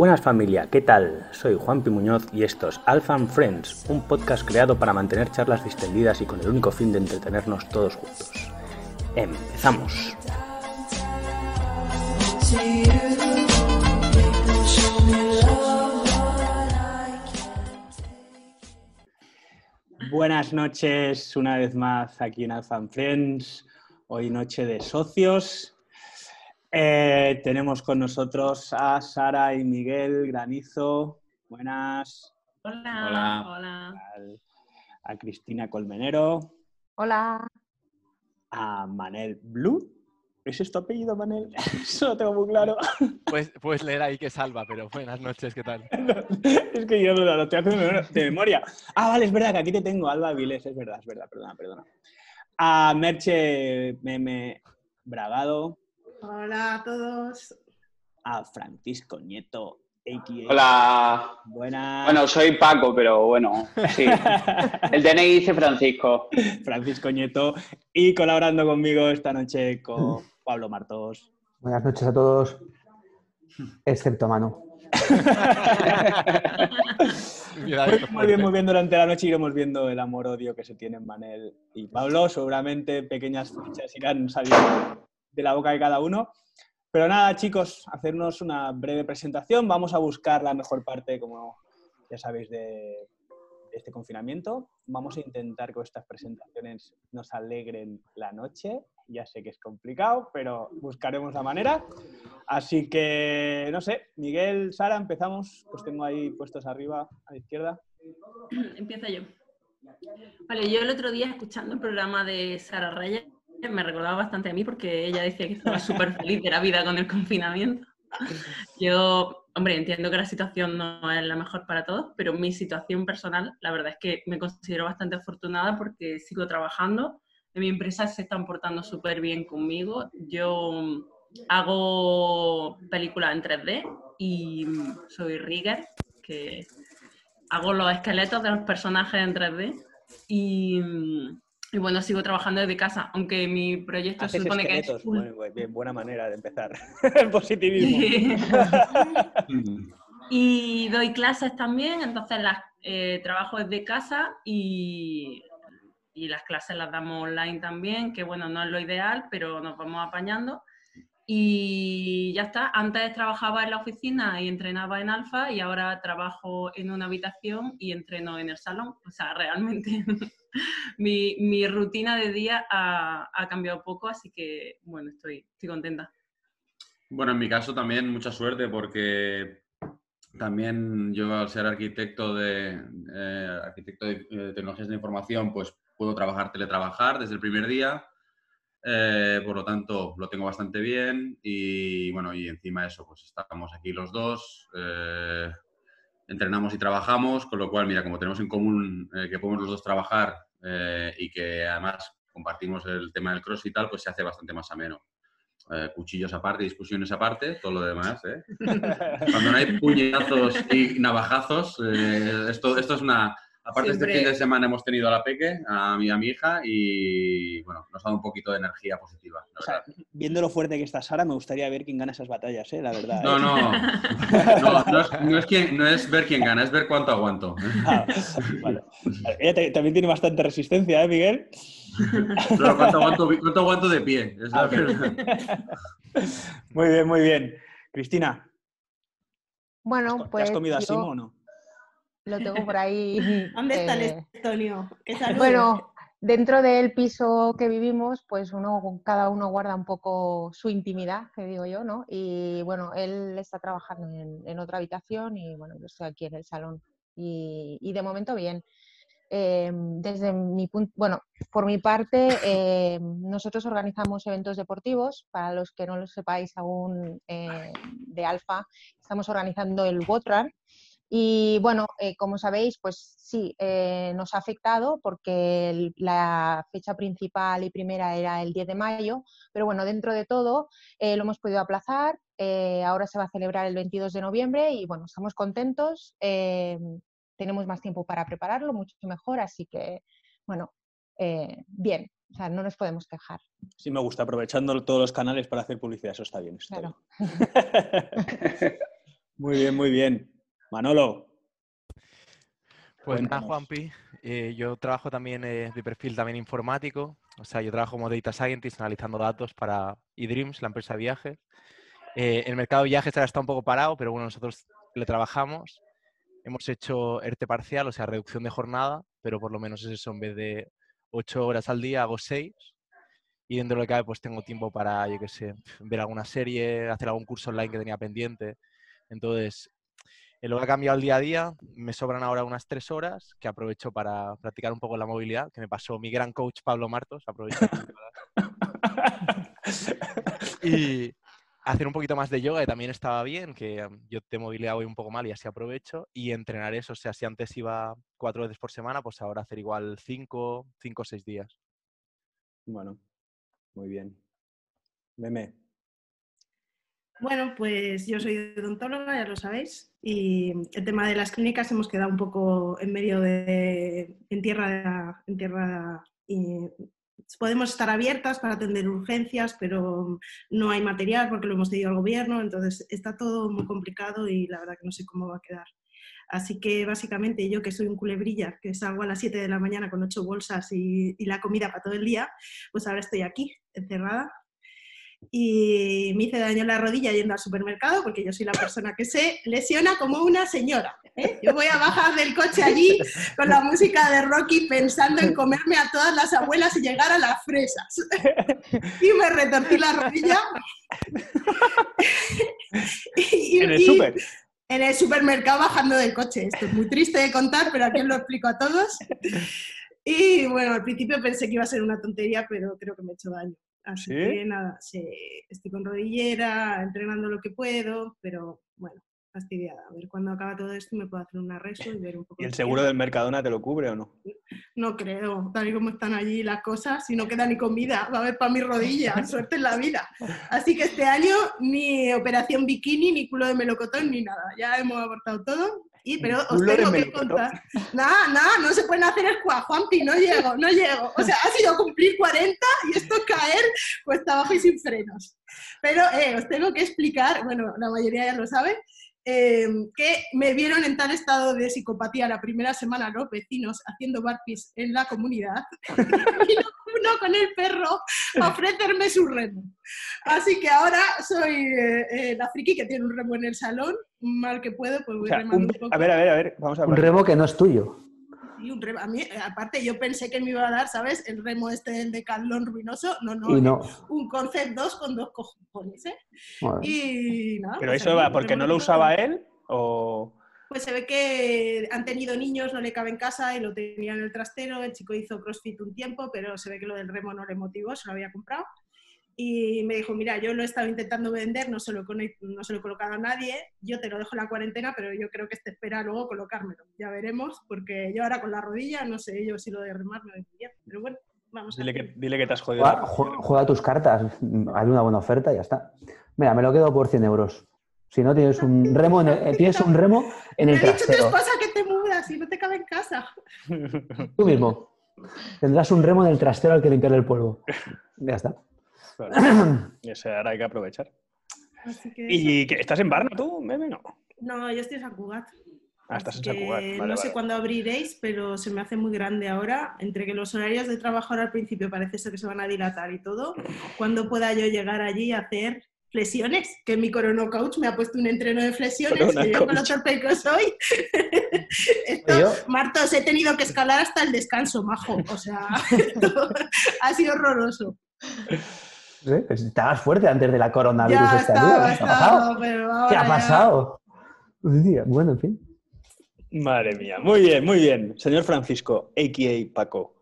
Buenas familia, ¿qué tal? Soy Juan Muñoz y esto es Alpha and Friends, un podcast creado para mantener charlas distendidas y con el único fin de entretenernos todos juntos. Empezamos. Buenas noches una vez más aquí en Alpha and Friends. Hoy noche de socios. Eh, tenemos con nosotros a Sara y Miguel Granizo. Buenas. Hola. Hola. A Cristina Colmenero. Hola. A Manel Blue. ¿Es esto apellido, Manel? Eso lo tengo muy claro. Pues, puedes leer ahí que salva, pero buenas noches, ¿qué tal? es que yo lo, estoy haciendo de memoria. Ah, vale, es verdad que aquí te tengo, Alba Viles, es verdad, es verdad, perdona, perdona. A Merche Meme Bragado. Hola a todos. A Francisco Nieto, AKA. Hola. Buenas. Bueno, soy Paco, pero bueno, sí. El DNI dice Francisco. Francisco Nieto. Y colaborando conmigo esta noche con Pablo Martos. Buenas noches a todos, excepto a Manu. muy, bien, muy bien. Durante la noche iremos viendo el amor-odio que se tienen Manel y Pablo. Seguramente pequeñas fichas irán saliendo de la boca de cada uno. Pero nada, chicos, hacernos una breve presentación. Vamos a buscar la mejor parte, como ya sabéis, de, este confinamiento. Vamos a intentar que estas presentaciones nos alegren la noche. Ya sé que es complicado, pero buscaremos la manera. Así que, no sé, Miguel, Sara, empezamos. Pues tengo ahí puestos arriba a la izquierda. Empieza yo. Vale, yo el otro día escuchando el programa de Sara Raya me recordaba bastante a mí porque ella decía que estaba súper feliz de la vida con el confinamiento. Yo, hombre, entiendo que la situación no es la mejor para todos, pero mi situación personal, la verdad es que me considero bastante afortunada porque sigo trabajando. En mi empresa se están portando súper bien conmigo. Yo hago películas en 3D y soy rigger, que hago los esqueletos de los personajes en 3D. Y, y bueno, sigo trabajando desde casa, aunque mi proyecto se supone que es... buena manera de empezar. el positivismo. y doy clases también, entonces las eh, trabajo desde casa y, y las clases las damos online también, que bueno, no es lo ideal, pero nos vamos apañando. Y ya está, antes trabajaba en la oficina y entrenaba en alfa y ahora trabajo en una habitación y entreno en el salón. O sea, realmente mi, mi, rutina de día ha, ha, cambiado poco, así que bueno, estoy, estoy contenta. Bueno, en mi caso también mucha suerte porque también yo al ser arquitecto de, eh, arquitecto de eh, tecnologías de información, pues puedo trabajar, teletrabajar desde el primer día eh, por lo tanto, lo tengo bastante bien y bueno, y encima de eso, pues estamos aquí los dos, eh, entrenamos y trabajamos, con lo cual, mira, como tenemos en común eh, que podemos los dos trabajar y que además compartimos el tema del cross y tal, pues se hace bastante más ameno. cuchillos aparte, discusiones aparte, todo lo demás. Cuando no hay puñetazos y navajazos, esto, esto es una, Aparte, este fin de semana hemos tenido a la Peque, a mi, a mi hija, y bueno, nos ha dado un poquito de energía positiva. viendo lo fuerte que está Sara, me gustaría ver quién gana esas batallas, ¿eh? la verdad. No, ¿eh? no. no, es, no, es ver quién gana, es ver cuánto aguanto. Ah, Ella también tiene bastante resistencia, ¿eh, Miguel? Pero cuánto aguanto, cuánto aguanto de pie. Es la ah, muy bien, muy bien. Cristina. Bueno, pues. ¿Has comido así o no? Lo tengo por ahí. ¿Dónde está el eh, Estonio? Bueno, dentro del piso que vivimos, pues uno, cada uno guarda un poco su intimidad, que digo yo, ¿no? Y bueno, él está trabajando en, otra habitación y bueno, yo estoy aquí en el salón. Y, de momento bien. Em, desde mi punto, bueno, por mi parte, em, nosotros organizamos eventos deportivos. Para los que no lo sepáis aún eh, de Alfa, estamos organizando el Botrun, y bueno, eh, como sabéis, pues sí, eh, nos ha afectado porque la fecha principal y primera era el 10 de mayo, pero bueno, dentro de todo eh, lo hemos podido aplazar. ahora se va a celebrar el 22 de noviembre y bueno, estamos contentos. tenemos más tiempo para prepararlo, mucho mejor, así que bueno, bien, o sea, no nos podemos quejar. Sí, me gusta, aprovechando todos los canales para hacer publicidad, eso está bien. claro. Muy bien, muy bien. Manolo. Pues nada. Juanpi, eh, yo trabajo también eh, de perfil también informático, o sea, yo trabajo como Data Scientist analizando datos para eDreams, la empresa de viajes. Eh, el mercado de viajes ahora está un poco parado, pero bueno, nosotros le trabajamos. Hemos hecho ERTE parcial, o sea, reducción de jornada, pero por lo menos es eso, en vez de ocho horas al día hago seis. Y dentro de lo que cabe, pues tengo tiempo para, yo qué sé, ver alguna serie, hacer algún curso online que tenía pendiente. Entonces, en lo que ha cambiado el día a día, me sobran ahora unas tres horas que aprovecho para practicar un poco la movilidad, que me pasó mi gran coach Pablo Martos. Aprovecho para- y hacer un poquito más de yoga, que también estaba bien, que um, yo de movilidad voy un poco mal y así aprovecho. Y entrenar eso, o sea, si antes iba cuatro veces por semana, pues ahora hacer igual cinco, cinco o seis días. Bueno, muy bien. Meme. Bueno, pues yo soy odontóloga, ya lo sabéis, y el tema de las clínicas hemos quedado un poco en medio de, en tierra, en tierra y podemos estar abiertas para atender urgencias, pero no hay material porque lo hemos cedido al gobierno, entonces está todo muy complicado y la verdad que no sé cómo va a quedar. Así que básicamente yo que soy un culebrilla, que salgo a las 7 de la mañana con ocho bolsas y, y la comida para todo el día, pues ahora estoy aquí, encerrada, y me hice daño en la rodilla yendo al supermercado, porque yo soy la persona que se lesiona como una señora. ¿eh? Yo voy a bajar del coche allí con la música de Rocky pensando en comerme a todas las abuelas y llegar a las fresas. Y me retorcí la rodilla. Y- En el súper. en el supermercado bajando del coche. Esto es muy triste de contar, pero aquí os lo explico a todos. Y bueno, al principio pensé que iba a ser una tontería, pero creo que me he hecho daño. Así ¿Sí? que nada, sí, estoy con rodillera, entrenando lo que puedo, pero bueno, fastidiada. A ver cuando acaba todo esto me puedo hacer una reso y ver un poco. ¿Y el seguro del Mercadona te lo cubre o no? No creo, tal y como están allí las cosas, si no queda ni comida, va a haber para mi rodilla, suerte en la vida. Así que este año ni operación bikini, ni culo de melocotón, ni nada. Ya hemos abortado todo. Y, pero os tengo que contar. Nada, nada, no se pueden hacer squat, Juanpi, no llego, no llego. O sea, ha sido cumplir 40 y esto es caer cuesta abajo y sin frenos. Pero eh, os tengo que explicar, bueno, la mayoría ya lo sabe, eh, que me vieron en tal estado de psicopatía la primera semana los vecinos haciendo barpees en la comunidad y no uno con el perro a ofrecerme su remo. Así que ahora soy eh, eh, la friki que tiene un remo en el salón, mal que puedo, pues voy O sea, remando un- un, poco. a ver, a ver, a ver, vamos a Un hablar. remo que no es tuyo. Y un remo- a mí, aparte, yo pensé que me iba a dar, ¿sabes? El remo este del decalón ruinoso. No, no, Y no. un Concept 2 con dos cojones, ¿eh? Bueno, Y nada. Pero pues eso ahí, va porque no lo usaba él o... Pues se ve que han tenido niños, no le cabe en casa y lo tenía en el trastero. El chico hizo CrossFit un tiempo, pero se ve que lo del remo no le motivó, se lo había comprado. Y me dijo, mira, yo lo he estado intentando vender, no se lo, no se lo he colocado a nadie, yo te lo dejo en la cuarentena, pero yo creo que este espera luego colocármelo. Ya veremos, porque yo ahora con la rodilla, no sé yo si lo de remar me vendría. Pero bueno, vamos a Dile ver. que, dile que te has jodido. juega, tus cartas. Hay una buena oferta y ya está. Mira, me lo quedo por 100 euros. Si no, tienes un remo en el, eh, tienes un remo en el ha dicho tu trastero. esposa que te mudas y no te cabe en casa. Tú mismo. Tendrás un remo en el trastero al que limpiarle el polvo. Ya está. Claro. Ese ahora hay que aprovechar. Así que ¿Y que, estás en Barna tú, meme? No. No, yo estoy en San Cugat. Ah, estás en Así San que Cugat. Vale, no sé vale. cuándo abriréis, pero se me hace muy grande ahora. Entre que los horarios de trabajo ahora al principio parece ser que se van a dilatar y todo. ¿Cuándo pueda yo llegar allí y hacer flexiones? Que mi Corona Coach me ha puesto un entreno de flexiones, Corona que yo con lo torpe que soy. Esto, Yo- Martos, he tenido que escalar hasta el descanso, majo. O sea, esto ha sido horroroso. Sí, Estabas fuerte antes de la coronavirus Ya esta, estaba. ¿Qué ha pasado? ¿Qué ha pasado? Bueno, en fin. Madre mía. Muy bien, muy bien. Señor Francisco, a.k.a. Paco.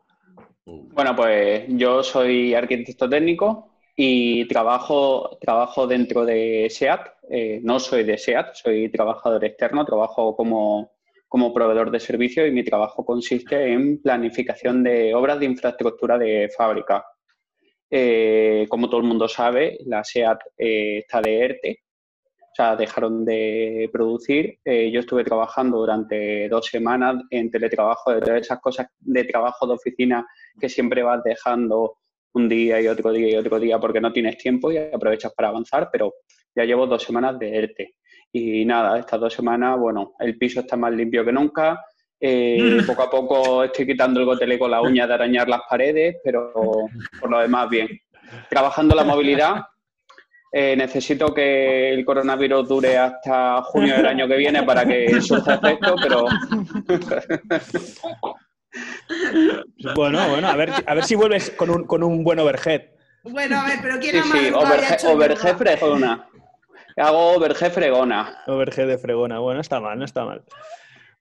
Bueno, pues yo soy arquitecto técnico y trabajo, trabajo dentro de SEAT. Eh, no soy de SEAT, soy trabajador externo, trabajo como, como proveedor de servicio y mi trabajo consiste en planificación de obras de infraestructura de fábrica. Eh, como todo el mundo sabe, la SEAT eh, está de ERTE, o sea, dejaron de producir. Eh, yo estuve trabajando durante dos semanas en teletrabajo, de todas esas cosas de trabajo de oficina que siempre vas dejando un día y otro día y otro día porque no tienes tiempo y aprovechas para avanzar, pero ya llevo dos semanas de ERTE. Y nada, estas dos semanas, bueno, el piso está más limpio que nunca. Eh, poco a poco estoy quitando el gotele con la uña de arañar las paredes, pero por lo demás bien. Trabajando la movilidad, eh, necesito que el coronavirus dure hasta junio del año que viene para que surja efecto, pero Bueno, bueno, a ver, a ver si vuelves con un, con un buen overhead. Bueno, a ver, pero ¿quién sí, ha sí, overhead, fregona. Hago overhead fregona. Overhead de fregona. Bueno, no está mal, no está mal.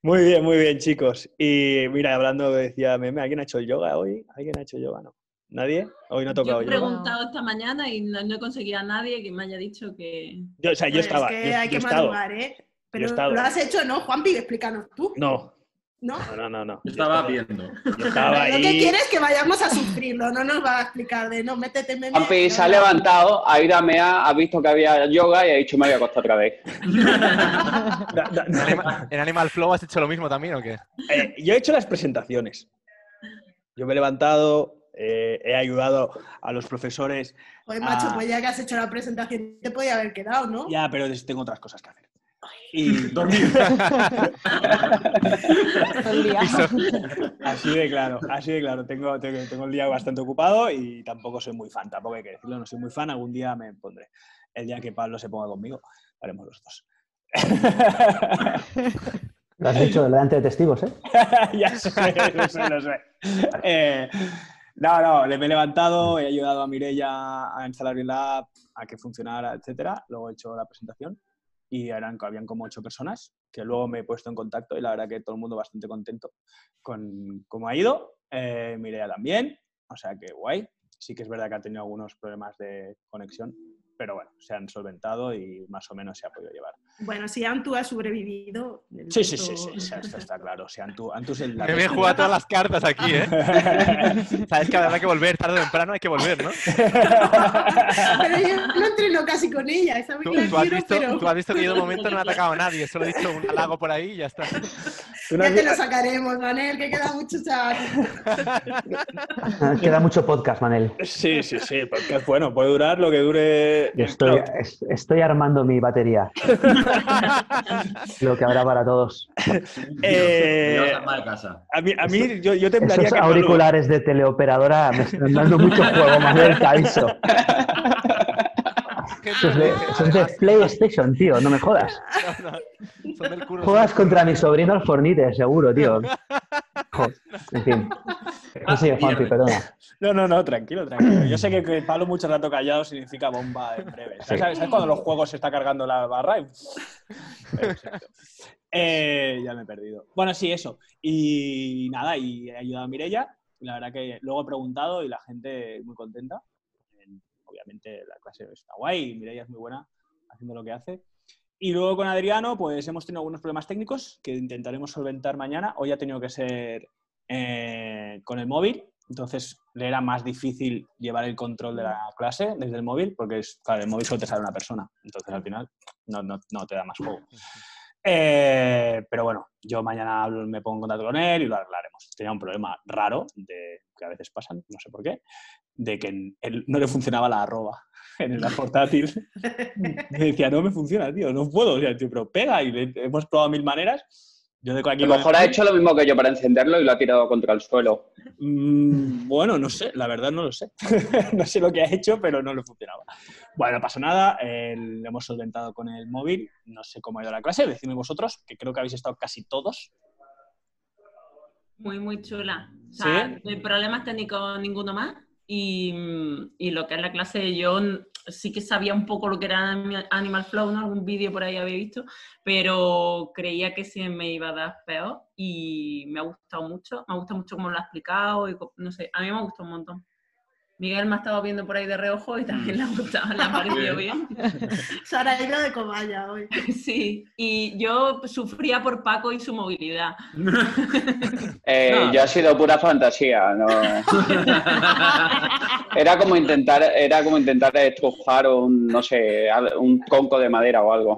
Muy bien, muy bien, chicos. Y mira, hablando, decía Meme, ¿alguien ha hecho yoga hoy? ¿Alguien ha hecho yoga? No. ¿Nadie? Hoy no ha Yo tocado he yoga. preguntado esta mañana y no, no he conseguido a nadie que me haya dicho que... Yo, o sea, yo Pues estaba. Es que yo- hay yo que he madrugar, ¿eh? he Pero lo has hecho, ¿no, Juanpi? Explícanos tú. No, ¿No? no, no, no. Yo estaba viendo. Yo estaba Lo que ahí. quiere es que vayamos a sufrirlo, no nos va a explicar de no, métete meme. Juanpi no, se ha no. levantado, ha ido a mear, ha visto que había yoga y ha dicho me voy a acostar otra vez. ¿En Anima- ¿En Animal Flow has hecho lo mismo también o qué? Eh, yo he hecho las presentaciones. Yo me he levantado, eh, he ayudado a los profesores. Joder, macho, pues ya que has hecho la presentación, te podía haber quedado, ¿no? Ya, pero tengo otras cosas que hacer. Y dormir. Todo el día. Así de claro, así de claro. Tengo, tengo, tengo el día bastante ocupado y tampoco soy muy fan, tampoco hay que decirlo, no soy muy fan. Algún día me pondré. El día que Pablo se ponga conmigo, haremos los dos. Lo has dicho delante de testigos, ¿eh? ya sé, lo sé, lo sé. Eh, no, no, le me he levantado, he ayudado a Mirella a instalar el app, a que funcionara, etcétera. Luego he hecho la presentación y eran, habían como ocho personas que luego me he puesto en contacto y la verdad que todo el mundo bastante contento con cómo ha ido. Eh, también, o sea que guay. Sí que es verdad que ha tenido algunos problemas de conexión, pero bueno, se han solventado y más o menos se ha podido llevar. Bueno, si Antu ha sobrevivido. Sí, sí, sí, sí, esto está claro. Sea, Antu, Antu es el... Me he bestia. jugado todas las cartas aquí, ¿eh? Sabes que habrá que volver tarde o temprano, hay que volver, ¿no? Pero yo no entreno casi con ella, esa Tú, tú has quiero, visto, pero tú has visto que yo de momento no he atacado a nadie, solo he dicho un halago por ahí y ya está. No ya te lo sacaremos, Manel, que queda mucho chat. Queda mucho podcast, Manel. Sí, sí, sí, porque es bueno, puede durar lo que dure. Estoy, es- estoy armando mi batería. Lo que habrá para todos. Eh, a casa. mí, a mí yo, yo temblaría Esos que auriculares de teleoperadora me están dando mucho juego, Manuel, te aviso. Esos de, PlayStation, tío, no me jodas. No, no, son del curro. Juegas contra mi sobrino al Fornite, seguro, tío. Jo, en fin. No sigue, Juanpi, perdona. No, no, no, tranquilo, tranquilo. Yo sé que, que Pablo mucho rato callado significa bomba en breve. ¿Sabes, Sí. ¿Sabes cuando los juegos se está cargando la barra? Eh, ya me he perdido. Bueno, sí, eso. Y nada, y he ayudado a Mirella. La verdad que luego he preguntado y la gente muy contenta. En- Obviamente la clase está guay y Mirella es muy buena haciendo lo que hace. Y luego con Adriano, pues hemos tenido algunos problemas técnicos que intentaremos solventar mañana. Hoy ha tenido que ser eh, con el móvil, entonces le era más difícil llevar el control de la clase desde el móvil, porque es, claro, el móvil solo te sale una persona, entonces al final no, no- no te da más juego. Eh, pero bueno, yo mañana me pongo en contacto con él y lo arreglaremos. Tenía un problema raro, de, que a veces pasan, no sé por qué, de que él no le funcionaba la arroba en la portátil. Me decía, no me funciona, tío, no puedo. O sea, tío, pero pega y le- hemos probado mil maneras. Yo de aquí A lo mejor ha hecho lo mismo que yo para encenderlo y lo ha tirado contra el suelo. Mm, bueno, no sé, la verdad no lo sé. no sé lo que ha hecho, pero no le funcionaba. Bueno, no pasa nada, eh, lo hemos solventado con el móvil. No sé cómo ha ido la clase, decidme vosotros, que creo que habéis estado casi todos. Muy, muy chula. O sea, de problemas técnicos ninguno más. Y, mm, y lo que es la clase, yo n- sí que sabía un poco lo que era Ani- Animal Flow, ¿no? Algún vídeo por ahí había visto, pero creía que se me iba a dar peor y me ha gustado mucho. Me gusta mucho cómo lo ha explicado y no sé, a mí me ha gustado un montón. Miguel me ha estado viendo por ahí de reojo y también le ha gustado, le ha parecido bien. Sara ha ido de cobaya hoy. Sí, y yo sufría por Paco y su movilidad. Eh, No. Yo ha sido pura fantasía, no. Era como intentar, era como intentar estrujar un, no sé, un conco de madera o algo.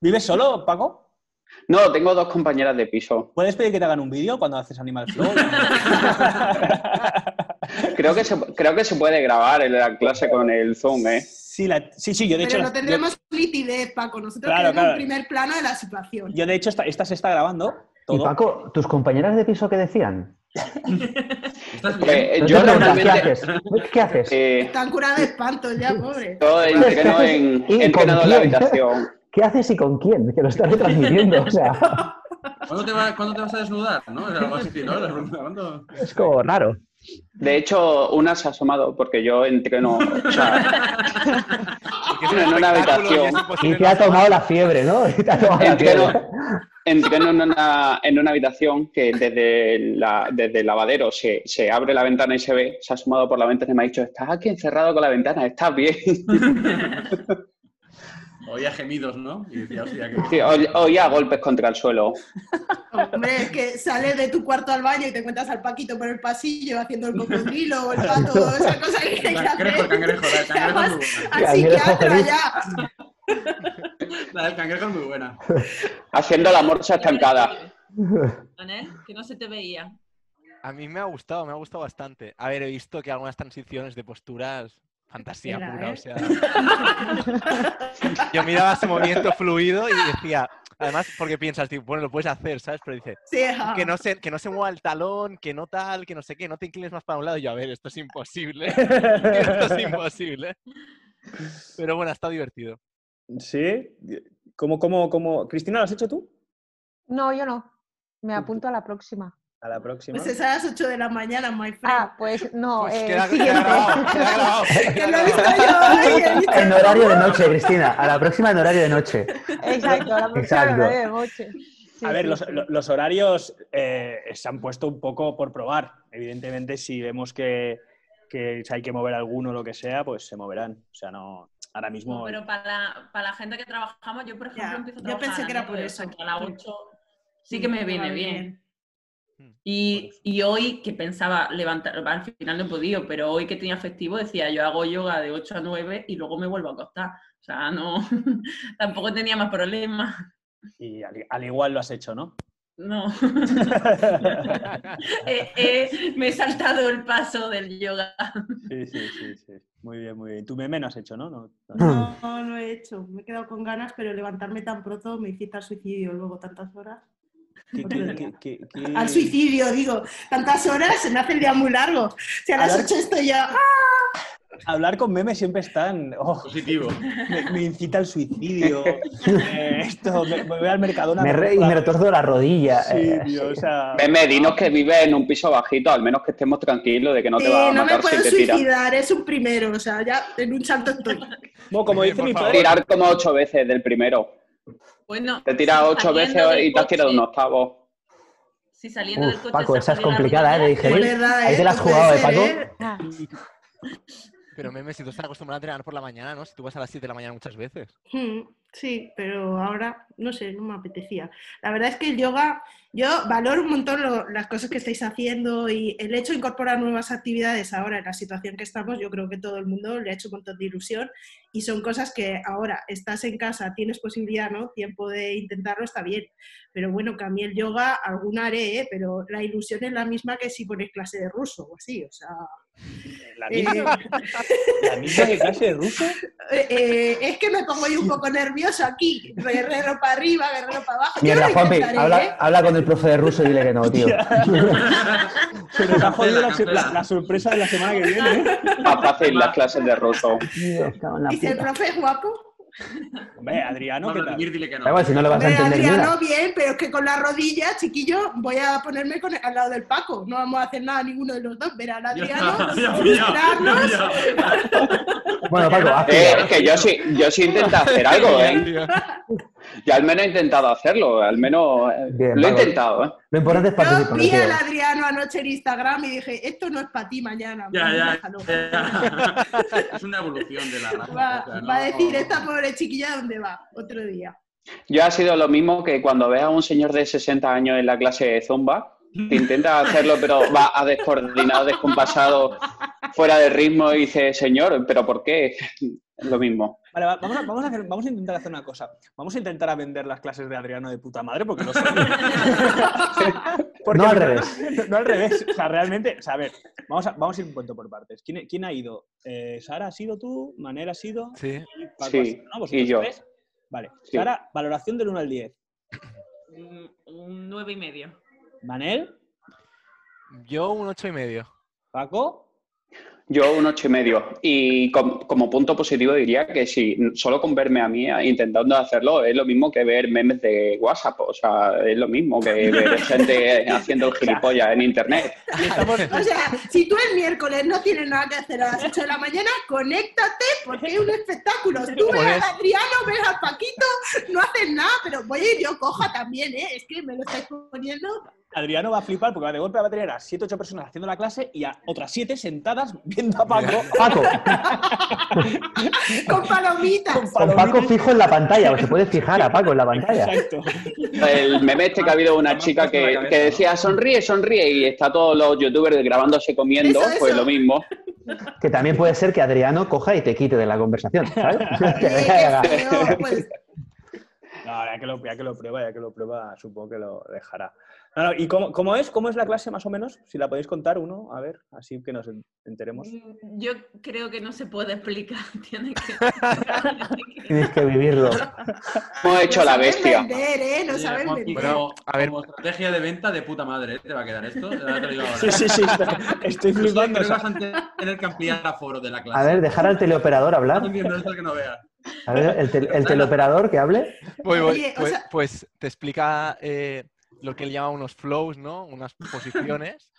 ¿Vives solo, Paco? No, tengo dos compañeras de piso. ¿Puedes pedir que te hagan un vídeo cuando haces Animal Flow? Creo que se, creo que se puede grabar en la clase con el Zoom, ¿eh? sí, la- sí, sí, yo de hecho... Pero lo tendremos yo- nitidez, Paco. Nosotros Claro, queremos claro. un primer plano de la situación. Yo, de hecho, esta, esta se está grabando. Y Todo. Paco, ¿tus compañeras de piso qué decían? ¿Estás bien? Eh, No yo ¿Qué haces? ¿Qué haces? eh, Están curadas de espanto ya, pobre. yo entreno en, ¿Y entreno con en la habitación. ¿Qué haces y con quién? Que lo estás retransmitiendo. O sea, ¿Cuándo te, va- cuándo te vas a desnudar? ¿No? Algo así, ¿no? Es como raro. De hecho, una se ha asomado porque yo entreno, o sea, En una habitación. Y te ha tomado la fiebre, ¿no? Y te ha tomado la entreno, fiebre. entreno en, una, en una habitación que desde, la, desde el lavadero se, se abre la ventana y se ve, se ha asomado por la ventana y me ha dicho, estás aquí encerrado con la ventana, estás bien. Oía gemidos, ¿no? Y decía, hostia, que... Sí, oía golpes contra el suelo. Hombre, es que sales de tu cuarto al baño y te encuentras al Paquito por el pasillo haciendo el cocodrilo o el pato, esa cosa que hay que Cangrejo, hacer. cangrejo, la del cangrejo es muy buena. Al Cangrejo psiquiatra ya. La del cangrejo es muy buena. Haciendo la morsa estancada. Que no se te veía. A mí me ha gustado, me ha gustado bastante. A ver, he visto que algunas transiciones de posturas, fantasía pura, ¿eh? o sea. Yo miraba su movimiento fluido y decía, además, porque piensas, tipo, bueno, lo puedes hacer, ¿sabes? Pero dice, Sí, que no se, que no se mueva el talón, que no tal, que no sé qué, no te inclines más para un lado. Y yo, a ver, esto es imposible. esto es imposible. Pero bueno, ha estado divertido. Sí. ¿Cómo, cómo, cómo? Cristina, ¿lo has hecho tú? No, yo no. Me apunto a la próxima. A la próxima. Pues es a las 8 de la mañana, my friend. Ah, pues no. Pues eh, queda, queda siguiente. grabado, queda grabado, que lo he visto yo hoy. visto En horario de noche, Cristina. A la próxima en horario de noche. Exacto, a la próxima Exacto. horario de noche. Sí, A ver, sí, los, sí. los horarios eh, se han puesto un poco por probar. Evidentemente, si vemos que, que hay que mover alguno o lo que sea, pues se moverán. O sea, no. Ahora mismo. Pero para la, para la gente que trabajamos, yo por ejemplo Ya, empiezo a yo trabajar pensé a que era por eso. que a las 8 sí que me viene bien. Mm. Y, y hoy que pensaba levantar, al final no he podido, pero hoy que tenía festivo decía yo hago yoga de 8 a 9 y luego me vuelvo a acostar. O sea, no, tampoco tenía más problemas. Y al, al igual lo has hecho, ¿no? No. Eh, eh, me he saltado el paso del yoga. Sí, sí, sí, sí. Muy bien, muy bien. Tu meme no has hecho, ¿no? No, no. No, no he hecho. Me he quedado con ganas, pero levantarme tan pronto me incita al suicidio luego tantas horas. ¿Qué- qué- qué- qué- qué- Al suicidio, digo. Tantas horas se me hace el día muy largo. Si a las Hablar- 8 estoy ya. ¡ah! Hablar con memes siempre están. oh, Positivo. me, me incita al suicidio. eh, esto, me, me voy al Mercadona. Me re- y me retorzo la rodilla. Sí, eh, tío, o sí. sea. Meme, dinos que vives en un piso bajito, al menos que estemos tranquilos de que no te Sí, va a no me matar puedo si te suicidar, es un primero. O sea, ya en un salto estoy. Bueno, como dice mi padre. Tirar como ocho veces del primero. Bueno, Te tiras ocho veces y te has tirado un octavo. Si saliendo del coche Paco, esa es complicada, ¿eh? De digerir. verdad, Ahí ¿eh? te la has jugado, ¿eh, Paco? ¿eh? Pero meme, si tú estás acostumbrado a entrenar por la mañana, ¿no? Si tú vas a las 7 de la mañana muchas veces. Sí, pero ahora, no sé, no me apetecía. La verdad es que el yoga, yo valoro un montón las cosas que estáis haciendo y el hecho de incorporar nuevas actividades ahora en la situación que estamos, yo creo que todo el mundo le ha hecho un montón de ilusión y son cosas que ahora estás en casa, tienes posibilidad, ¿no? Tiempo de intentarlo, está bien. Pero bueno, que a mí el yoga alguna haré, ¿eh? pero la ilusión es la misma que si pones clase de ruso o así, o sea... La eh, misma, la misma que clase de ruso. eh, es que me pongo yo un poco nervioso aquí, guerrero para arriba, guerrero para abajo. Mierda, Juanpi, habla, ¿eh? habla con el profe de ruso y dile que no, tío. Se nos ha jodido la, la- sorpresa de la semana que viene. ¿eh? Más fácil las clases de ruso. Dios, Y si el profe es guapo, Hombre, Adriano, No, ¿qué Vladimir, tal? dile que no. Da igual, si no le vas a hombre, entender ni Adriano una. bien, pero es que con la rodilla, chiquillo, voy a ponerme con- al lado del Paco. No vamos a hacer nada ninguno de los dos. Ver al Ya Adriano. Bueno, Paco, haz Eh, es que yo sí, yo sí intenté hacer algo, ¿eh? Yo al menos he intentado hacerlo, al menos eh, Bien, lo he intentado, ¿eh? Lo importante es Yo participar. vi tío. al Adriano anoche en Instagram y dije, esto no es para ti mañana. Ya, ya. Es una evolución de la raza. Va, o sea, no- va a decir, esta pobre chiquilla, ¿dónde va? Otro día. Yo ha sido lo mismo que cuando ves a un señor de 60 años en la clase de zumba, que intenta hacerlo, pero va a descoordinado, descompasado, fuera de ritmo y dice, señor, ¿pero por qué? Lo mismo. Vale, va- vamos a, vamos, a hacer- vamos a intentar hacer una cosa. Vamos a intentar a vender las clases de Adriano de puta madre porque no sé. Porque No al revés. No, no al revés. O sea, realmente, o sea, a ver, vamos a, vamos a ir un punto por partes. ¿Quién, quién ha ido? Eh, ¿Sara has ido tú? ¿Manera has ido? Sí. Y Paco Sí, ¿no? ¿Vosotros y yo. tres? Vale. Sí. Sara, valoración del 1 al 10. Un, un nueve y medio. Manel, Yo un ocho y medio. Paco, Yo un ocho y medio. Y com- como punto positivo diría que si solo con verme a mí eh, intentando hacerlo es lo mismo que ver memes de WhatsApp. O sea, es lo mismo que ver gente haciendo el gilipollas en internet. O sea, si tú el miércoles no tienes nada que hacer a las 8 de la mañana, conéctate porque es un espectáculo. Tú ves a Adriano, ves a Paquito, no haces nada, pero voy a ir yo coja también, ¿eh? Es que me lo estáis poniendo Adriano va a flipar porque de golpe va a tener a 7 8 personas haciendo la clase y a otras 7 sentadas viendo a Paco. Paco, con palomitas. con con Paco fijo en la pantalla, o se puede fijar a Paco en la pantalla. Exacto. El meme este que ha habido una chica que, que decía sonríe, sonríe y está todos los youtubers grabándose comiendo, Eso, pues eso. lo mismo. Que también puede ser que Adriano coja y te quite de la conversación, ¿sabes? Que venga, qué feo, pues, No, ya que, lo, ya que lo prueba, ya que lo prueba, supongo que lo dejará. No, no, ¿Y cómo, cómo es? ¿Cómo es la clase más o menos? Si la podéis contar uno, a ver, así que nos enteremos. Mm, Yo creo que no se puede explicar. Tiene que. Tienes que vivirlo. Hemos hecho no la bestia. vender, ¿eh? No Juanqui, vender. como- a ver. como estrategia de venta de puta madre, ¿eh? te va a quedar esto. Ahora. Sí, sí, sí, estoy, estoy flipando. que vas a tener que ampliar aforo de la clase. A ver, dejar al teleoperador hablar. Que no. A ver, el, tel- el teleoperador que hable. Voy, voy. Oye, o pues, sea- pues te explica eh, lo que él llama unos flows, ¿no? Unas posiciones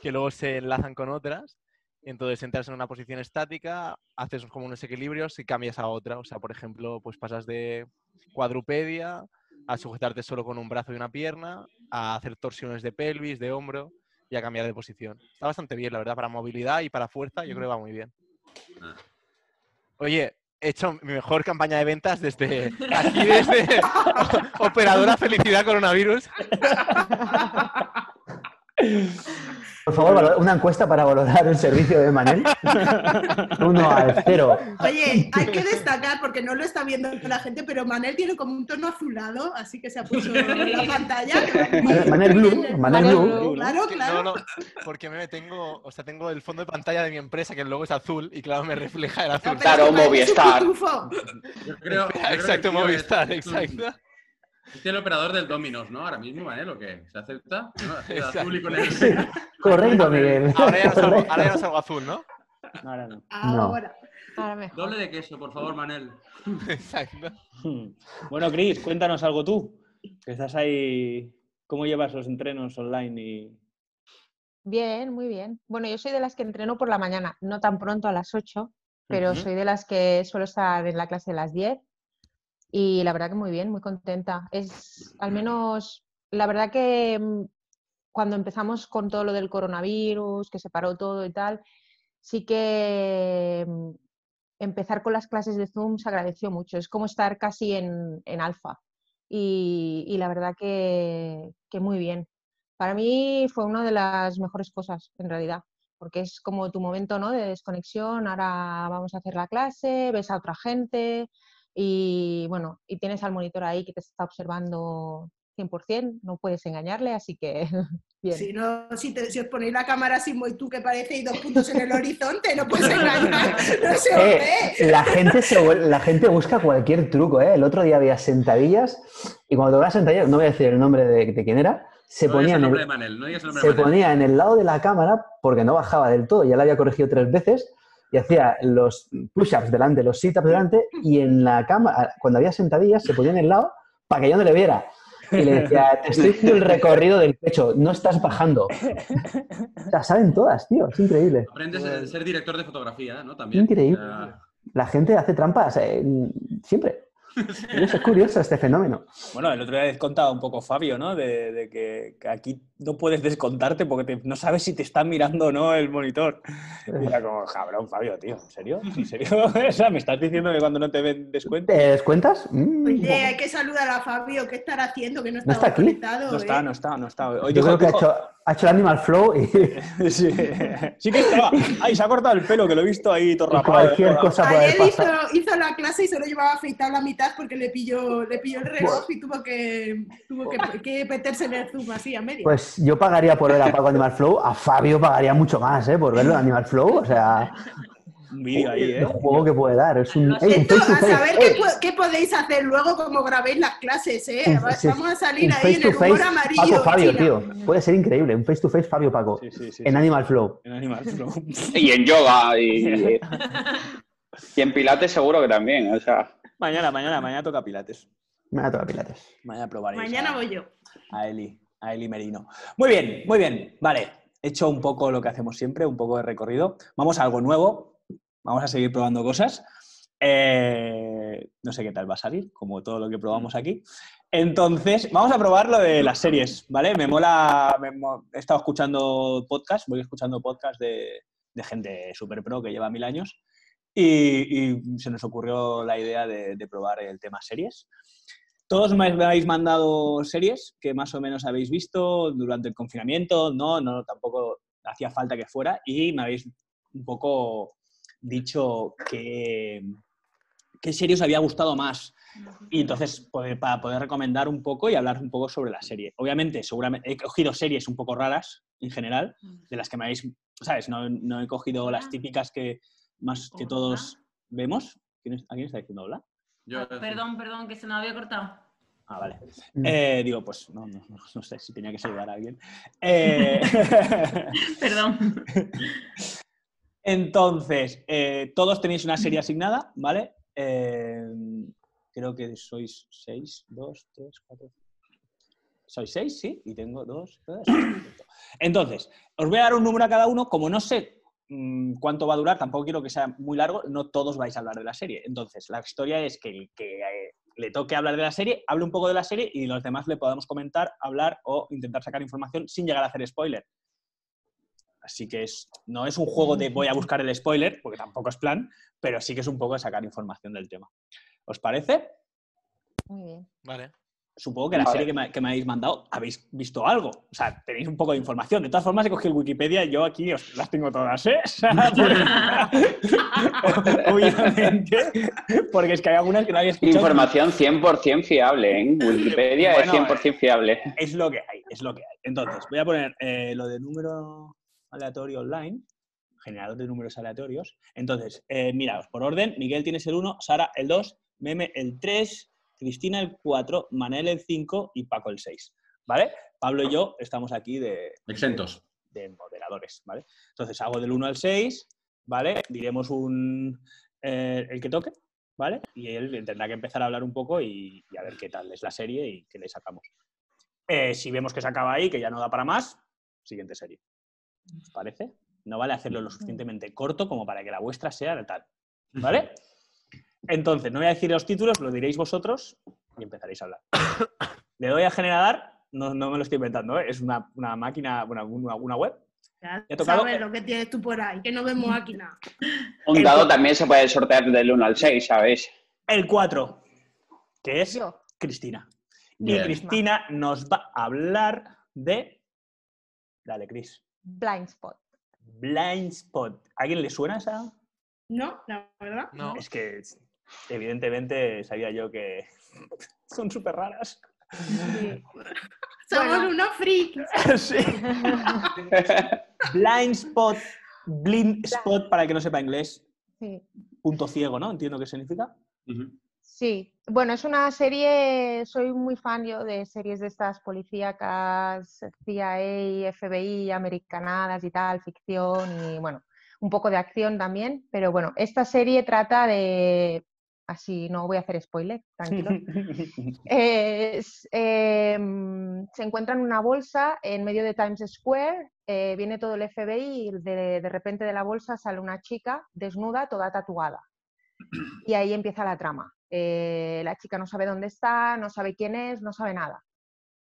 que luego se enlazan con otras. Entonces entras en una posición estática, haces como unos equilibrios y cambias a otra. O sea, por ejemplo, pues pasas de cuadrupedia a sujetarte solo con un brazo y una pierna, a hacer torsiones de pelvis, de hombro y a cambiar de posición. Está bastante bien, la verdad, para movilidad y para fuerza, yo creo que va muy bien. Ah. Oye, he hecho mi mejor campaña de ventas desde aquí, desde Operadora Felicidad Coronavirus. Por favor, una encuesta para valorar el servicio de Manel. Uno al cero. Oye, hay que destacar, porque no lo está viendo la gente, pero Manel tiene como un tono azulado, así que se ha puesto en la pantalla. Manel- Manel Blue, Manel Manel Blue. Blue. Claro, claro. No, no, porque me tengo, o sea, tengo el fondo de pantalla de mi empresa, que el logo es azul, y claro, me refleja el azul. Claro, Movistar. Yo creo, yo creo Exacto, Movistar, exacto. Es el operador del Dominos, ¿no? Ahora mismo, Manel, ¿o qué? ¿Se acepta? ¿No? Y con el... Sí, correcto, Miguel. Ahora ya no salgo, Correcto. ahora ya no salgo azul, ¿no? ahora no. Ahora. Ahora mejor. Doble de queso, por favor, Manel. Exacto. Bueno, Cris, cuéntanos algo tú. Que estás ahí. ¿Cómo llevas los entrenos online? Y... Bien, muy bien. Bueno, yo soy de las que entreno por la mañana, no tan pronto a las 8, pero soy de las que suelo estar en la clase a las 10 y la verdad que muy bien, muy contenta. Es al menos, la verdad que mm, cuando empezamos con todo lo del coronavirus, que se paró todo y tal, sí que mm, empezar con las clases de Zoom se agradeció mucho. Es como estar casi en, en alfa y, y la verdad que, que muy bien. Para mí fue una de las mejores cosas, en realidad, porque es como tu momento ¿no? de desconexión, ahora vamos a hacer la clase, ves a otra gente y bueno, y tienes al monitor ahí que te está observando 100%, no puedes engañarle, así que bien. Si, no, si, te- si os ponéis la cámara así muy tú que parece y dos puntos en el horizonte, no puedes engañar, no se os Eh, ve. la, gente se la gente busca cualquier truco, ¿eh? El otro día había sentadillas y cuando tocaban sentadillas, no voy a decir el nombre de, de quién era, se no ponía, en el, Manel, no se de Manel. ponía en el lado de la cámara porque no bajaba del todo, ya la había corregido tres veces y hacía los push-ups delante, los sit-ups delante y en la cámara, cuando había sentadillas, se ponía en el lado para que yo no le viera. Y le decía, te estoy haciendo el recorrido del pecho, no estás bajando. O sea, saben todas, tío, es increíble. Aprendes a ser director de fotografía, ¿no? También. Increíble. O sea, La gente hace trampas eh, siempre. Es curioso este fenómeno. Bueno, el otro día les contaba un poco Fabio, ¿no? De, de que, que aquí no puedes descontarte porque te- no sabes si te están mirando o no el monitor. Y era como, cabrón, Fabio, tío, ¿en serio? ¿En serio? o sea, ¿me estás diciendo que cuando no te ven descuento? ¿Te descuentas? Mm, Oye, hay que saludar a Fabio, ¿qué estará haciendo? Que no está, está aquí? conectado. No está, ¿eh? no está, no está. Hoy Yo dijo- creo que ha hecho, ha hecho el Animal Flow y, Sí, sí que estaba. Ay, se ha cortado el pelo, que lo he visto ahí todo y rapado. ¿eh? cualquier cosa puede Ayer hizo, pasar. hizo la clase y solo llevaba afeitado la mitad porque le pilló, le pilló el reloj y tuvo que, tuvo que, que meterse en el zoom así a medio. Pues yo pagaría por ver a Paco Animal Flow, a Fabio pagaría mucho más, ¿eh? Por verlo en Animal Flow, o sea... Un vídeo ahí, El ¿eh? juego que puede dar. Es un, un Esto, a saber qué, po- qué podéis hacer luego como grabéis las clases, ¿eh? Un- sí, Vamos a salir un ahí face en to el humor face amarillo. Paco Fabio, China. tío. Puede ser increíble. Un face to face Fabio Paco. Sí, sí, sí. En sí. Animal Flow. En Animal Flow. Y en yoga y, y en pilates seguro que también. O sea, mañana, mañana, mañana toca Pilates. Me da toda pilates. Mañana probaréis. Mañana a- voy yo. a Eli, a Eli Merino. Muy bien, muy bien. Vale, he hecho un poco lo que hacemos siempre, un poco de recorrido. Vamos a algo nuevo. Vamos a seguir probando cosas. Eh, no sé qué tal va a salir, como todo lo que probamos aquí. Entonces, vamos a probar lo de las series, ¿vale? Me mola, me mo- he estado escuchando podcast, voy escuchando podcast de, de gente super pro que lleva mil años y, y se nos ocurrió la idea de, de probar el tema series. Todos me habéis mandado series que más o menos habéis visto durante el confinamiento, no, no, tampoco hacía falta que fuera y me habéis un poco dicho que, qué serie os había gustado más. Y entonces, poder- para poder recomendar un poco y hablar un poco sobre la serie. Obviamente, seguramente he cogido series un poco raras en general, de las que me habéis, ¿sabes? No, no he cogido las típicas que más que todos vemos. ¿Quién es- ¿A quién está diciendo hola? yo- Ah, perdón, perdón, que se nos había cortado. Ah, vale. Mm. Eh, digo, pues no, no, no, no sé si tenía que saludar a alguien. Eh, Perdón. entonces, eh, todos tenéis una serie asignada, ¿vale? Eh, creo que sois seis, dos, tres, cuatro. Sois seis, sí, y tengo dos, tres. Entonces, os voy a dar un número a cada uno. Como no sé mm, cuánto va a durar, tampoco quiero que sea muy largo, no todos vais a hablar de la serie. Entonces, la historia es que el que eh, le toque hablar de la serie, hable un poco de la serie y los demás le podamos comentar, hablar o intentar sacar información sin llegar a hacer spoiler. Así que es, no es un juego de voy a buscar el spoiler, porque tampoco es plan, pero sí que es un poco de sacar información del tema. ¿Os parece? Muy bien. Vale. Supongo que la Vale. serie que me, que me habéis mandado habéis visto algo. O sea, tenéis un poco de información. De todas formas, he cogido el Wikipedia y yo aquí os las tengo todas, ¿eh? O sea, porque- Obviamente, porque es que hay algunas que no había escuchado. información 100% fiable, ¿eh? Wikipedia Bueno, es 100% fiable. Es lo que hay, es lo que hay. Entonces, voy a poner eh, lo de número aleatorio online, generador de números aleatorios. Entonces, eh, miraos, por orden, Miguel tienes el 1, Sara el 2, Meme el 3, Cristina el 4, Manel el 5 y Paco el 6. ¿Vale? Pablo y yo estamos aquí de, Exentos. de moderadores, ¿vale? Entonces hago del 1 al 6, ¿vale? Diremos un eh, el que toque, ¿vale? Y él tendrá que empezar a hablar un poco y, y a ver qué tal es la serie y qué le sacamos. Eh, si vemos que se acaba ahí, que ya no da para más, siguiente serie. ¿Os parece? No vale hacerlo lo suficientemente corto como para que la vuestra sea de tal. ¿Vale? Entonces, no voy a decir los títulos, lo diréis vosotros y empezaréis a hablar. Le doy a generar, no, no me lo estoy inventando, ¿eh? es una, una máquina, una, una- una web. Ya ¿Te ha tocado? sabes lo que tienes tú por ahí, que no vemos aquí nada. Un dado también se puede sortear del 1 al 6, ¿sabes? El 4, que es Yo. Cristina. Y. Cristina nos va a hablar de. Dale, Cris. Blind Spot. Blind Spot. ¿A alguien le suena esa? No, la verdad. No. Es que, evidentemente, sabía yo que son súper raras. Sí. Somos Bueno. unos freaks. Sí. Blind Spot. Blind Spot, para el que no sepa inglés, Sí. punto ciego, ¿no? Entiendo qué significa. Ujú. Sí, bueno, es una serie, soy muy fan yo de series de estas policíacas, CIA, FBI, americanadas y tal, ficción y bueno, un poco de acción también, pero bueno, esta serie trata de, así no voy a hacer spoiler, tranquilo. Es, em, se encuentran una bolsa en medio de Times Square, eh, viene todo el FBI y de, de repente de la bolsa sale una chica desnuda, toda tatuada. Y ahí empieza la trama. Eh, la chica no sabe dónde está, no sabe quién es, no sabe nada.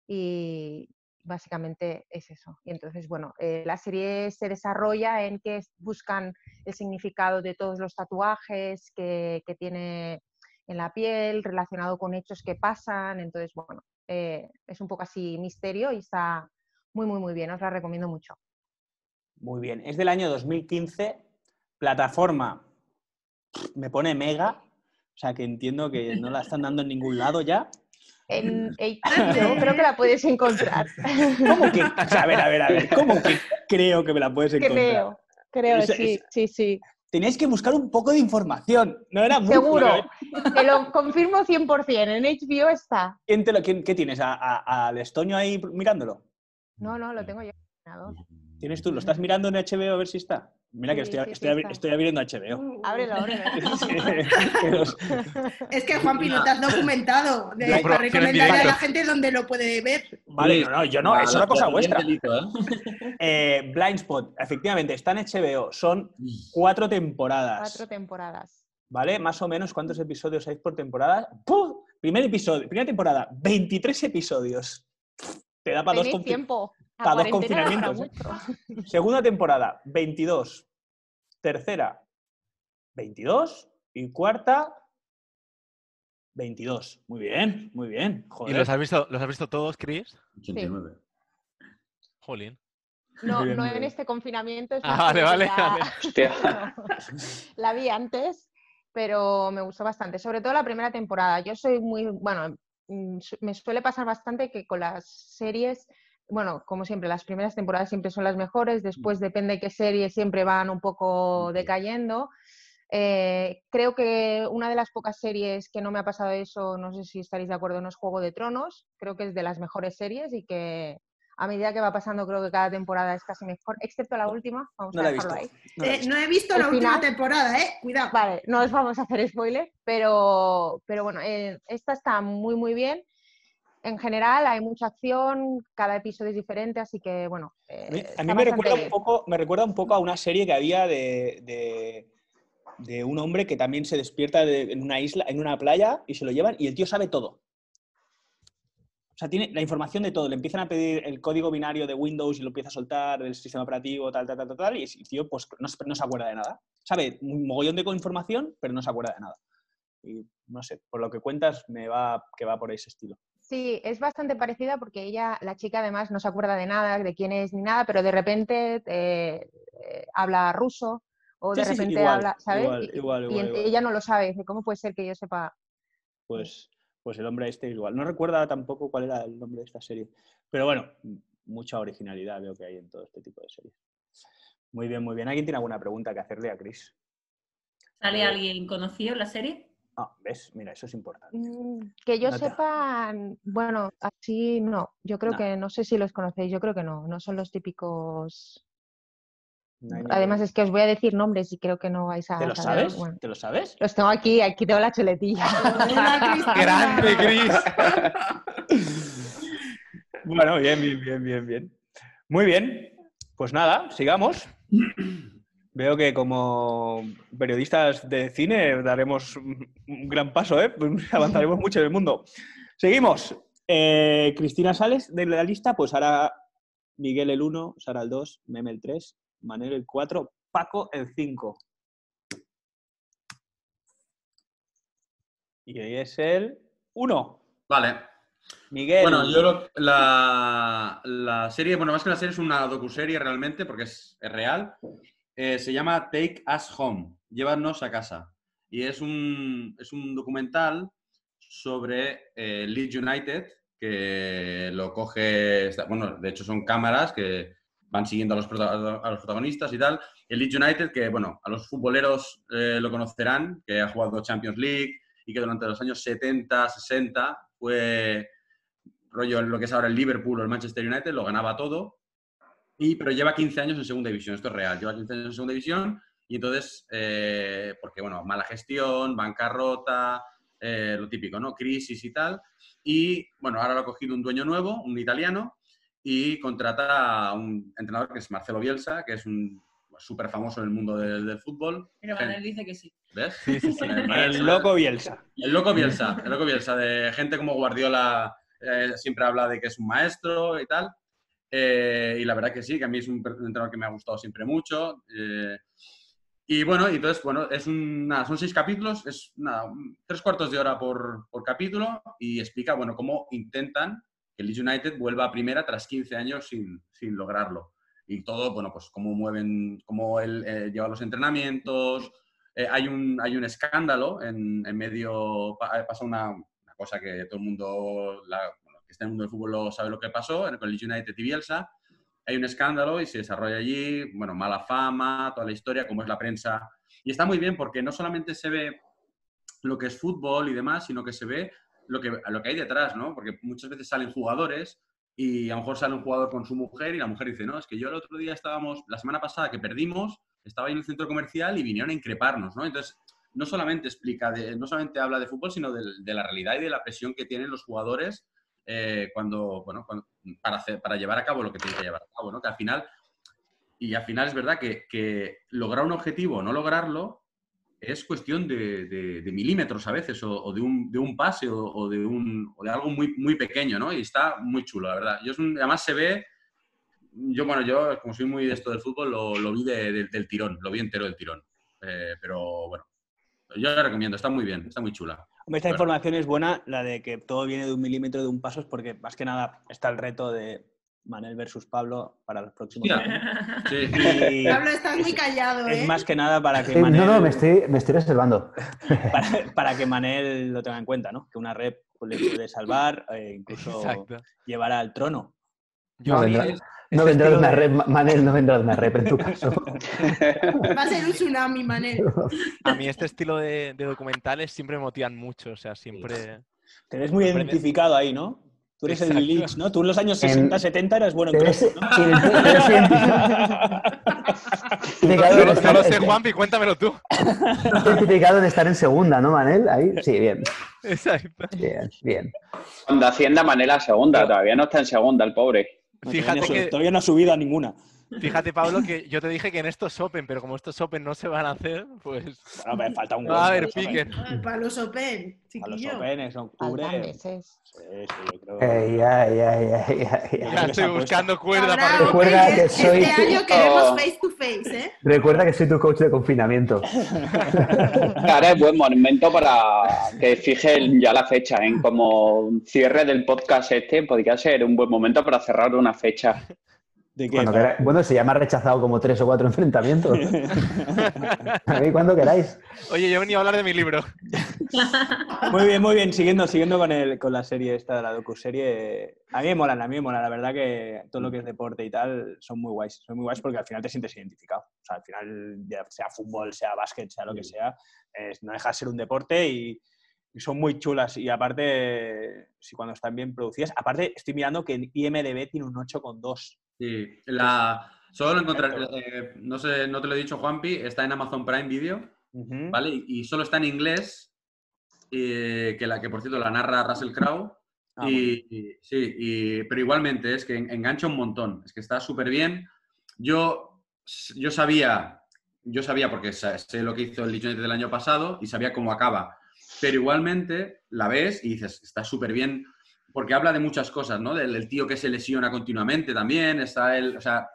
Y básicamente es eso. Y entonces, bueno, eh, la serie se desarrolla en que buscan el significado de todos los tatuajes que, que tiene en la piel, relacionado con hechos que pasan. Entonces, bueno, eh, es un poco así misterio y está muy, muy, muy bien. Os la recomiendo mucho. Muy bien. Es del año 2015. Plataforma. Me pone mega. O sea que entiendo que no la están dando en ningún lado ya. En HBO creo que la puedes encontrar. ¿Cómo que? o sea, a ver, a ver, a ver. ¿Cómo que creo que me la puedes encontrar? creo, creo, Esa- sí, esa- sí, sí. teníais que buscar un poco de información. No era muy Seguro. ¿eh? Te lo confirmo 100%. En HBO está. ¿Quién te lo- quién- ¿Qué tienes? ¿A- a- ¿Al estoño ahí mirándolo? No, no, lo tengo yo. ¿Tienes tú? ¿Lo estás mirando en HBO a ver si está? Mira que Sí, estoy, sí, estoy, sí abri- está. estoy abriendo HBO. Ábrelo, ábrelo. Los- Es que, Juanpi, no te has documentado. De, La para recomendarle a la gente dónde lo puede ver. Vale, no, no, yo no, es una cosa vuestra. Delito, ¿eh? Eh, Blind Spot, efectivamente, está en HBO. Son cuatro temporadas. Cuatro temporadas. ¿Vale? Más o menos, ¿cuántos episodios hay por temporada? ¡Puh! Primer episodio, primera temporada, 23 episodios. Te da para dos, Tenéis confi- tiempo. Pa' dos confinamientos, ¿eh? Segunda temporada, 22. Tercera, 22. Y cuarta, 22. Muy bien, muy bien. ¿Y los has visto, los has visto todos, Chris? 89. Jolín. No, bien, no en este confinamiento. es Ah, vale, vale. Hostia. la vi antes, pero me gustó bastante. Sobre todo la primera temporada. Yo soy muy, bueno, mm, me suele pasar bastante que con las series, bueno, como siempre, las primeras temporadas siempre son las mejores, después depende qué serie, siempre van un poco decayendo. Eh, creo que una de las pocas series que no me ha pasado eso, no sé si estaréis de acuerdo, no es Juego de Tronos. Creo que es de las mejores series y que a medida que va pasando, creo que cada temporada es casi mejor, excepto la última. Vamos No a dejarlo visto. ahí. No la he Eh, visto. no he visto El la última temporada, ¿eh? Cuidado. Vale, no os vamos a hacer spoiler, pero, pero bueno, eh, esta está muy, muy bien. En general hay mucha acción, cada episodio es diferente, así que bueno. eh, A mí, mí me, recuerda un poco, me recuerda un poco a una serie que había de, de- de un hombre que también se despierta de- en una isla, en una playa, y se lo llevan, y el tío sabe todo. O sea, tiene la información de todo. Le empiezan a pedir el código binario de Windows y lo empieza a soltar del sistema operativo, tal, tal, tal, tal, y el tío pues no, no se acuerda de nada. Sabe un mogollón de información, pero no se acuerda de nada. Y no sé, por lo que cuentas, me va que va por ese estilo. Sí, es bastante parecida porque ella, la chica además, no se acuerda de nada, de quién es ni nada, pero de repente eh, eh, habla ruso o de Sí, sí, sí, repente igual, habla, ¿sabes? igual, y igual, y igual, en- igual. ella no lo sabe, dice, ¿cómo puede ser que yo sepa? pues, pues el hombre este igual. No recuerda tampoco cuál era el nombre de esta serie. Pero bueno, mucha originalidad veo que hay en todo este tipo de series. Muy bien, muy bien. ¿Alguien tiene alguna pregunta que hacerle a Chris? ¿Sale alguien conocido en la serie? Ah, ¿ves? Mira, eso es importante. Mm, Que yo No te- sepa, bueno, así no. Yo creo No. que, no sé si los conocéis, yo creo que no, no son los típicos No Además es que os voy a decir nombres y creo que no vais a ¿Te lo saber. sabes? Bueno, ¿Te lo sabes? los tengo aquí, aquí tengo la chuletilla. ¡Grande, Chris! Bueno, bien, bien, bien, bien, bien. Muy bien. Pues nada, sigamos. Veo que como periodistas de cine daremos un gran paso, ¿eh? Avanzaremos mucho en el mundo. Seguimos. Eh, Cristina Sales de la lista, pues ahora Miguel el 1, Sara el 2, Meme el 3, Manuel el 4, Paco el 5. Y hoy es el 1. Vale. Miguel. Bueno, yo lo- la, la serie, bueno, más que la serie es una docuserie realmente, porque es, es real. Eh, se llama Take Us Home, Llévanos a casa. Y es un, es un documental sobre eh, Leeds United, que lo coge, bueno, de hecho son cámaras que van siguiendo a los, a los protagonistas y tal. El Leeds United, que bueno, a los futboleros eh, lo conocerán, que ha jugado Champions League y que durante los años 70, 60 fue rollo lo que es ahora el Liverpool o el Manchester United, lo ganaba todo, y, pero lleva 15 años en segunda división, esto es real, lleva 15 años en segunda división y entonces, eh, porque bueno, mala gestión, bancarrota, eh, lo típico, ¿no? Crisis y tal, y bueno, ahora lo ha cogido un dueño nuevo, un italiano, y contrata a un entrenador que es Marcelo Bielsa, que es un súper famoso en el mundo del, del fútbol. Pero Manuel dice que sí. ¿Ves? Sí, sí, sí. El loco Bielsa. El loco Bielsa, el loco Bielsa, de gente como Guardiola eh, siempre habla de que es un maestro y tal. Eh, y la verdad que sí, que a mí es un entrenador que me ha gustado siempre mucho. eh, y bueno, entonces, bueno, es son seis capítulos, es nada, tres cuartos de hora por, por capítulo y explica, bueno, cómo intentan que el Leeds United vuelva a primera tras 15 años sin, sin lograrlo. Y todo, bueno, pues cómo mueven, cómo él eh, lleva los entrenamientos, eh, hay, un, hay un escándalo en, en medio, pa- pasa una, una cosa que todo el mundo, la- que está en el mundo del fútbol lo sabe lo que pasó, con el United y Bielsa. hay un escándalo y se desarrolla allí, bueno, mala fama, toda la historia, cómo es la prensa. Y está muy bien porque no solamente se ve lo que es fútbol y demás, sino que se ve lo que, lo que hay detrás, ¿no? Porque muchas veces salen jugadores y a lo mejor sale un jugador con su mujer y la mujer dice, no, es que yo el otro día estábamos, la semana pasada que perdimos, estaba ahí en el centro comercial y vinieron a increparnos, ¿no? Entonces, no solamente explica, de, no solamente habla de fútbol, sino de, de, la realidad y de la presión que tienen los jugadores eh, cuando, bueno, para, hacer, para llevar a cabo lo que tienen que llevar a cabo, ¿no? Que al final, y al final es verdad que, que lograr un objetivo o no lograrlo es cuestión de, de, milímetros a veces, o, de, un, de, un, pase, o, de un, o de algo muy, muy pequeño, ¿no? Y está muy chulo, la verdad. Además se ve, yo, bueno, yo como soy muy de esto del fútbol, lo, lo vi del tirón, lo vi entero del tirón. Eh, pero bueno, yo la recomiendo, está muy bien, está muy chula. Esta bueno. información es buena, la de que todo viene de un milímetro de un paso, es porque más que nada está el reto de Manel versus Pablo para los próximos yeah. años. Sí. Pablo, estás muy callado, ¿eh? Es más que nada para que sí, Manel... No, no, me estoy, me estoy reservando. Para, para, que Manel lo tenga en cuenta, ¿no? Que una red le puede salvar, eh, incluso Exacto. llevar al trono. Yo no, vendrá, no vendrá de una red, Manel, no vendrá de una red en tu caso. Va a ser un tsunami, Manel. A mí este estilo de, de documentales siempre me motivan mucho, o sea, siempre... Te ves muy siempre... identificado ahí, ¿no? Tú eres Exacto. el Lich, ¿no? Tú en los años 60, en... 70 eras bueno en crossfit, ¿no? no, no lo sé, Juanpi, cuéntamelo tú. Identificado de estar en segunda, ¿no, Manel? Ahí, sí, bien. Exacto. Bien, bien. Cuando Hacienda Manel a segunda, todavía no está en segunda el pobre. Fíjate que todavía no ha subido a ninguna. Fíjate, Pablo, que yo te dije que en estos Open, pero como estos Open no se van a hacer, pues. Bueno, me falta un No va a haber pique. Para los Open, chiquillo. Para los Open es octubre. Sí, sí, yo creo. Ey, ay, ay, ay, ay, Ya estoy buscando cuerda Ahora, para Recuerda que este soy- año queremos face to face, ¿eh? Recuerda que soy tu coach de confinamiento. Ahora es buen momento para que fijen ya la fecha, ¿eh? Como cierre del podcast este, podría ser un buen momento para cerrar una fecha. ¿De qué? Cuando queráis- bueno, si ya me ha rechazado como tres o cuatro enfrentamientos. A mí cuando queráis. Oye, yo venía a hablar de mi libro. Muy bien, muy bien. Siguiendo, siguiendo con, el, con la serie esta de la docuserie. A mí me molan, a mí me molan. La verdad que todo lo que es deporte y tal son muy guays. Son muy guays porque al final te sientes identificado. O sea, al final, ya sea fútbol, sea básquet, sea lo que sea, es- no deja de ser un deporte y, y son muy chulas. Y aparte, si cuando están bien producidas. Aparte, estoy mirando que en IMDB tiene un 8,2. Sí, la... Solo lo encontrar, eh, no sé, no te lo he dicho, Juanpi, está en Amazon Prime Video. ¿vale? Y, y solo está en inglés, eh, que, la, que por cierto la narra Russell Crowe. Ah, y, y- sí, y- pero igualmente es que en- engancha un montón, es que está súper bien. Yo, yo sabía, yo sabía porque sé lo que hizo el United del año pasado y sabía cómo acaba, pero igualmente la ves y dices, está súper bien porque habla de muchas cosas, ¿no? Del, tío que se lesiona continuamente también, está el, o sea,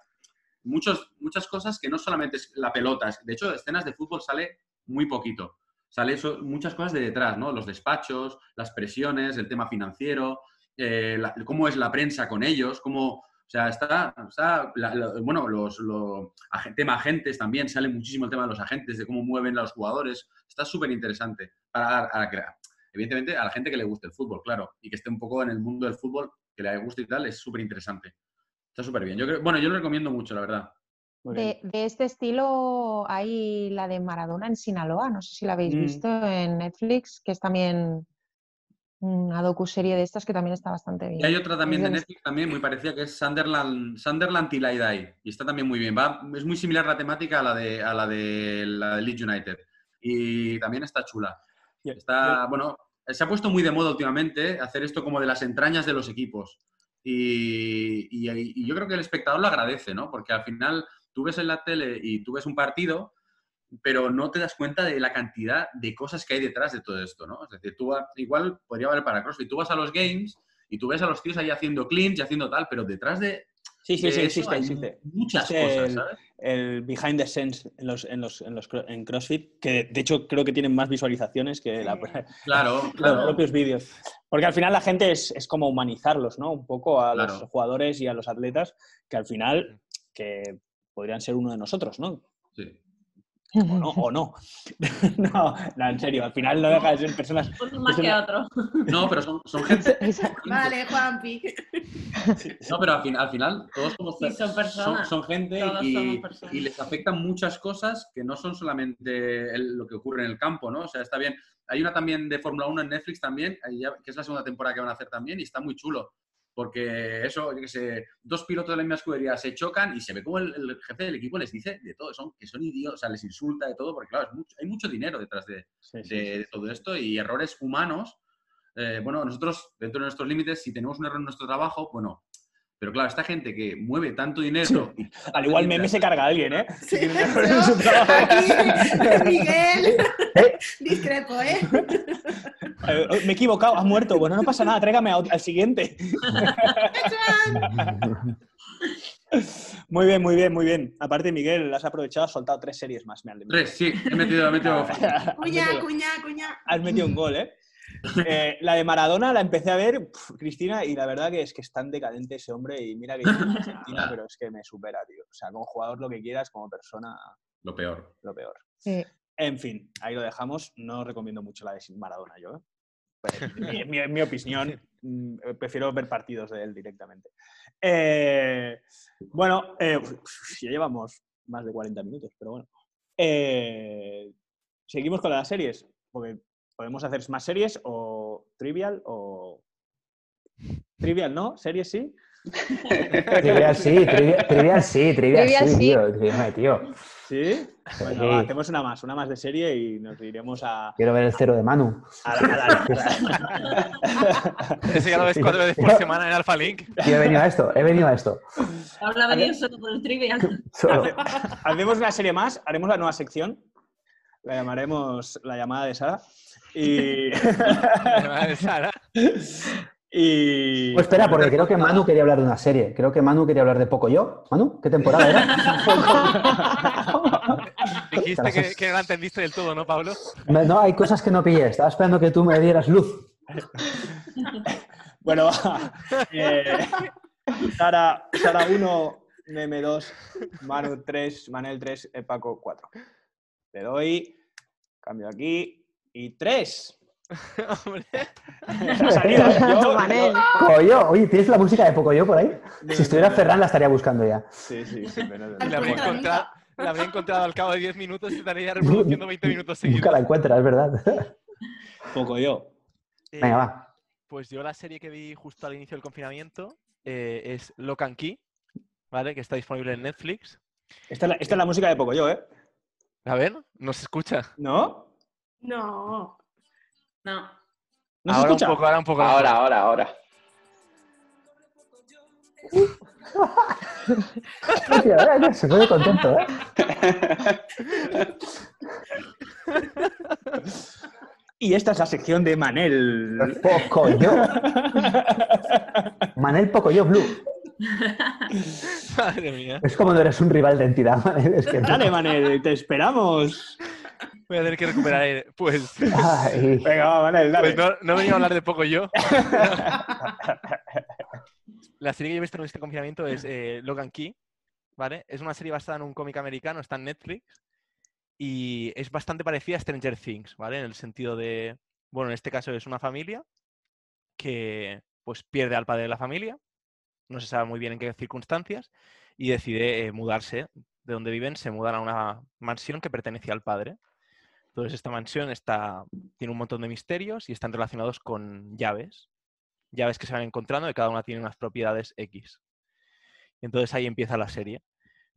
muchos, muchas cosas que no solamente es la pelota, de hecho, escenas de fútbol sale muy poquito. Sale eso- muchas cosas de detrás, ¿no? Los despachos, las presiones, el tema financiero, eh, cómo es la prensa con ellos, cómo, o sea, está, está la- bueno, los, tema agentes también, sale muchísimo el tema de los agentes, de cómo mueven a los jugadores, está súper interesante para, a la que- evidentemente, a la gente que le guste el fútbol, claro, y que esté un poco en el mundo del fútbol, que le guste y tal, es súper interesante. Está súper bien. Yo creo, bueno, yo lo recomiendo mucho, la verdad. De, de este estilo hay la de Maradona en Sinaloa, no sé si la habéis Mm. visto en Netflix, que es también una docuserie de estas que también está bastante bien. Y hay otra también Es de Netflix también muy parecida que es Sunderland, Sunderland Die. Y está también muy bien. Va, es muy similar la temática a la de, a la de, la de Leeds United. Y también está chula. Está, bueno, se ha puesto muy de moda últimamente hacer esto como de las entrañas de los equipos. Y, yo creo que el espectador lo agradece, ¿no? Porque al final tú ves en la tele y tú ves un partido, pero no te das cuenta de la cantidad de cosas que hay detrás de todo esto, ¿no? Es decir, tú igual podría valer para CrossFit. Tú vas a los games y tú ves a los tíos ahí haciendo clinch y haciendo tal, pero detrás de, Sí, sí, sí, existe, existe. muchas Existe cosas, el- ¿sabes? el behind the scenes en los, en los, en los en CrossFit, que de hecho creo que tienen más visualizaciones que la- Claro, los propios vídeos. Porque al final la gente es, es como humanizarlos, ¿no? Un poco a los jugadores y a los atletas, que al final que podrían ser uno de nosotros, ¿no? Sí. O no, o no. no, no, en serio, al final no deja de ser personas. Uno más es que una- otro. No, pero son, son gente. Vale, Juanpi. No, pero al, fin- al final todos somos Sí, son personas. son gente Todos y, somos personas. y les afectan muchas cosas que no son solamente el- lo que ocurre en el campo, ¿no? O sea, está bien. Hay una también de Fórmula 1 en Netflix también, que es la segunda temporada que van a hacer también y está muy chulo. Porque eso, yo qué sé, dos pilotos de la misma escudería se chocan y se ve como el, el jefe del equipo les dice de todo, son, que son idiotas, o sea, les insulta de todo, porque claro, es mucho- hay mucho dinero detrás de, Sí, sí, de, de todo esto y errores humanos. eh, bueno, nosotros, dentro de nuestros límites, si tenemos un error en nuestro trabajo, bueno, pero claro, esta gente que mueve tanto dinero. y- Al igual meme se carga a alguien, ¿eh? Sí, su trabajo. aquí, Miguel, Eh, discrepo, ¿eh? Eh, me he equivocado, ha muerto. Bueno, no pasa nada, tráigame al siguiente. Muy bien, muy bien, muy bien. Aparte, Miguel, has aprovechado, has soltado tres series más. Me han Tres, sí, he metido, he metido. has, Cuña, cuña, cuña. has metido un gol, ¿eh? Eh, La de Maradona la empecé a ver, pf, Cristina, y la verdad que es que es tan decadente ese hombre. Y mira que yo soy argentina, pero es que me supera, tío. O sea, como jugador lo que quieras, como persona Lo peor. lo peor. Sí. En fin, ahí lo dejamos. No recomiendo mucho la de Maradona yo. ¿eh? Mi, mi- opinión, mm, prefiero ver partidos de él directamente. Eh, bueno, eh, ya llevamos más de 40 minutos, pero bueno. Eh, Seguimos con las series, porque podemos hacer más series o trivial o... Trivial, ¿no? ¿Series sí? Trivial sí, trivial, trivial sí, trivial, Trivial sí, sí. tío. Dígame, tío. ¿Sí? Bueno, Sí. va, hacemos una más, una más de serie y nos iremos a... Quiero ver el cero de Manu. a la- a la- Ese ya lo ves cuatro veces por semana en Alpha Link. Yo he venido a esto, he venido a esto. Habla bien solo por el trivial. Solo. Hacemos una serie más, haremos la nueva sección. La llamaremos La llamada de Sara. Y. Sara. Y... Pues espera, porque creo que Manu quería hablar de una serie. Creo que Manu quería hablar de Poco Yo. Manu, ¿qué temporada era? Dijiste que, que no la entendiste del todo, ¿no, Pablo? Me- No, hay cosas que no pillé. Estaba esperando que tú me dieras luz. Bueno. Eh, Sara, Sara 1, Meme 2, Manu 3, Manel 3, eh, Paco 4. Le doy, cambio aquí y 3. Hombre. Ha salido, ¿eh? Yo- Manel. Pocoyo. Oye, ¿tienes la música de Pocoyo por ahí? Si estuviera Ferran la estaría buscando ya. Sí, sí, sí. la habría, encontrado, la habría encontrado al cabo de 10 minutos y estaría reproduciendo 20 minutos seguidos. Nunca la encuentras, es verdad. Poco yo. Eh, Venga, va. Pues yo la serie que vi justo al inicio del confinamiento eh, es Lock and Key, ¿vale? Que está disponible en Netflix. Esta es la, esta es la música de Poco yo, ¿eh? A ver, no se escucha. ¿No? No. No. ¿No se ahora un poco, ahora un poco. ahora un Ahora, ahora, ahora. Hostia, eh, Se pone contento, ¿eh? Y esta es la sección de Manel. Pocoyo. Manel Pocoyo Blue. Madre mía. Es como no eres un rival de entidad, Manel. Es que no. Dale, Manel, te esperamos. Voy a tener que recuperar aire. Pues, Ay, Venga, va, Manel, dale. pues no, no he venido a hablar de poco yo. La serie que yo he visto en este confinamiento es eh, Logan Key, ¿vale? Es una serie basada en un cómic americano, está en Netflix y es bastante parecida a Stranger Things, ¿vale? En el sentido de, bueno, en este caso es una familia que pues pierde al padre de la familia, no se sabe muy bien en qué circunstancias y decide eh, mudarse de donde viven, se mudan a una mansión que pertenecía al padre. Entonces esta mansión está, tiene un montón de misterios y están relacionados con llaves, llaves que se van encontrando, que cada una tiene unas propiedades X. Entonces ahí empieza la serie.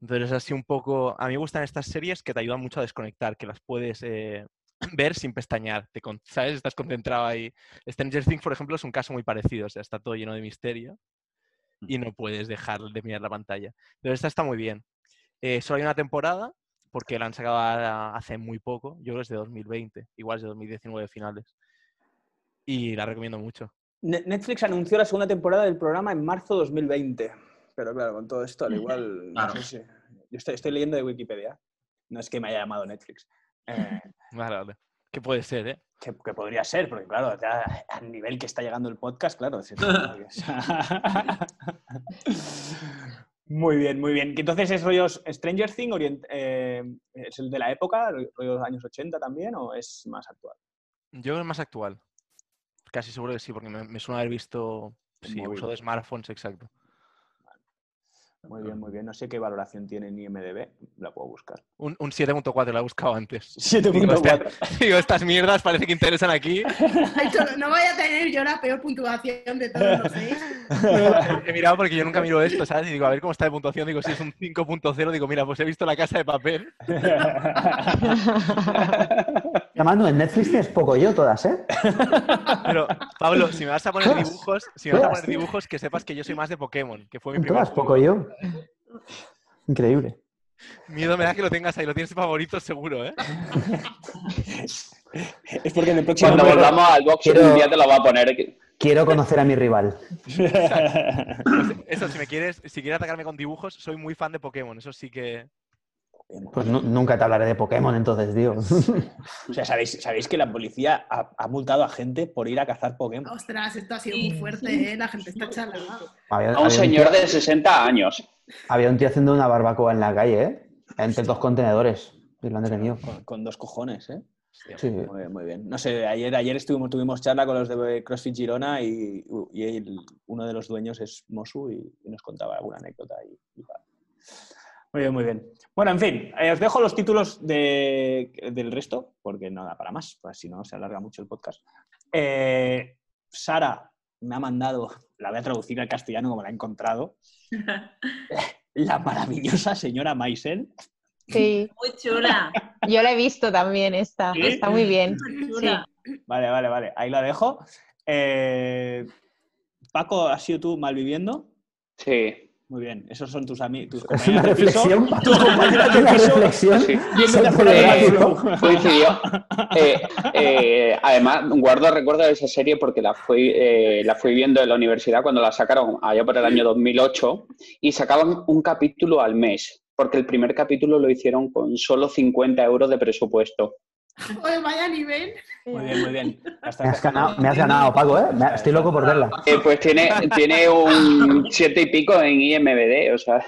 Entonces así un poco, a mí me gustan estas series que te ayudan mucho a desconectar, que las puedes eh, ver sin pestañear, te con- ¿sabes? Estás concentrado ahí. Stranger Things, por ejemplo, es un caso muy parecido, o sea, está todo lleno de misterio y no puedes dejar de mirar la pantalla. Pero esta está muy bien. Eh, solo hay una temporada, porque la han sacado a- hace muy poco, yo creo que es de 2020, igual es de 2019 finales. Y la recomiendo mucho. Ne- Netflix anunció la segunda temporada del programa en marzo 2020. Pero claro, con todo esto, al igual. no Claro. sé si- Yo estoy, estoy leyendo de Wikipedia. No es que me haya llamado Netflix. Eh, Vale, vale. Que puede ser, ¿eh? que, que podría ser, porque claro, ya al nivel que está llegando el podcast, claro. es- muy bien, muy bien. Entonces, ¿es rollos Stranger Things? eh, ¿Es el de la época, rollos años 80 también, o es más actual? Yo creo que es más actual. Casi seguro que sí, porque me, me suena haber visto Sí, uso de smartphones, exacto. Muy bien, muy bien. No sé qué valoración tiene en IMDB. La puedo buscar. Un, un 7.4 lo he buscado antes. Digo, 7.4. este- digo, estas mierdas parece que interesan aquí. No voy a tener yo la peor puntuación de todos los seis. He mirado porque yo nunca miro esto, ¿sabes? Y digo, a ver cómo está de puntuación. Digo, si es un 5.0, digo, mira, pues he visto la casa de papel. Llamando en Netflix tienes poco yo todas, ¿eh? Pero, Pablo, si me vas a poner dibujos, si me vas a poner dibujos, que sepas que yo soy más de Pokémon, que fue mi primer Todas poco yo. Increíble. Miedo me da que lo tengas ahí, lo tienes favorito seguro, ¿eh? es porque en el próximo. Cuando volvamos al box, quiero- un día te lo va a poner. Quiero conocer a mi rival. Pues eso, si me quieres, si quieres atacarme con dibujos, soy muy fan de Pokémon, eso sí que... Pues nu- nunca te hablaré de Pokémon, entonces, tío. O sea, ¿sabéis, sabéis que la policía ha, ha multado a gente por ir a cazar Pokémon. Ostras, esto ha sido Sí, muy fuerte, ¿eh? La gente está chalada. Había, A un señor tío, de 60 años. había un tío haciendo una barbacoa en la calle, ¿eh? Entre dos contenedores. Y lo han detenido. Con, con dos cojones, ¿eh? Sí. Muy bien, muy bien. No sé, ayer, ayer estuvimos, tuvimos charla con los de CrossFit Girona y, y el- uno de los dueños es Mosu y, y nos contaba alguna anécdota. Y, y. Muy bien, muy bien. Bueno, en fin, eh, os dejo los títulos de- del resto, porque no da para más, pues si no se alarga mucho el podcast. Eh, Sara me ha mandado, la voy a traducir al castellano como la he encontrado, la maravillosa señora Maisel. Sí, Muy chula. yo la he visto también esta. ¿Sí? Está muy bien. muy chula. Vale, vale, vale. Ahí la dejo. Eh, Paco, ¿has sido tú malviviendo? Sí. Muy bien. Esos son tus amigos. Tus Es una compañeros de piso. reflexión. Tus compañeros de piso. reflexión. Sí. Coincidió. Eh, eh, además, guardo recuerdo de esa serie porque la fui, eh, la fui viendo en la universidad cuando la sacaron allá por el año 2008 y sacaban un capítulo al mes, porque el primer capítulo lo hicieron con solo 50 euros de presupuesto. Oye, vaya nivel. Muy bien, muy bien. Hasta Me has ganado, me has ganado Paco, ¿eh? Me- Estoy loco por verla. Eh, pues tiene, tiene un siete y pico en IMBD, o sea,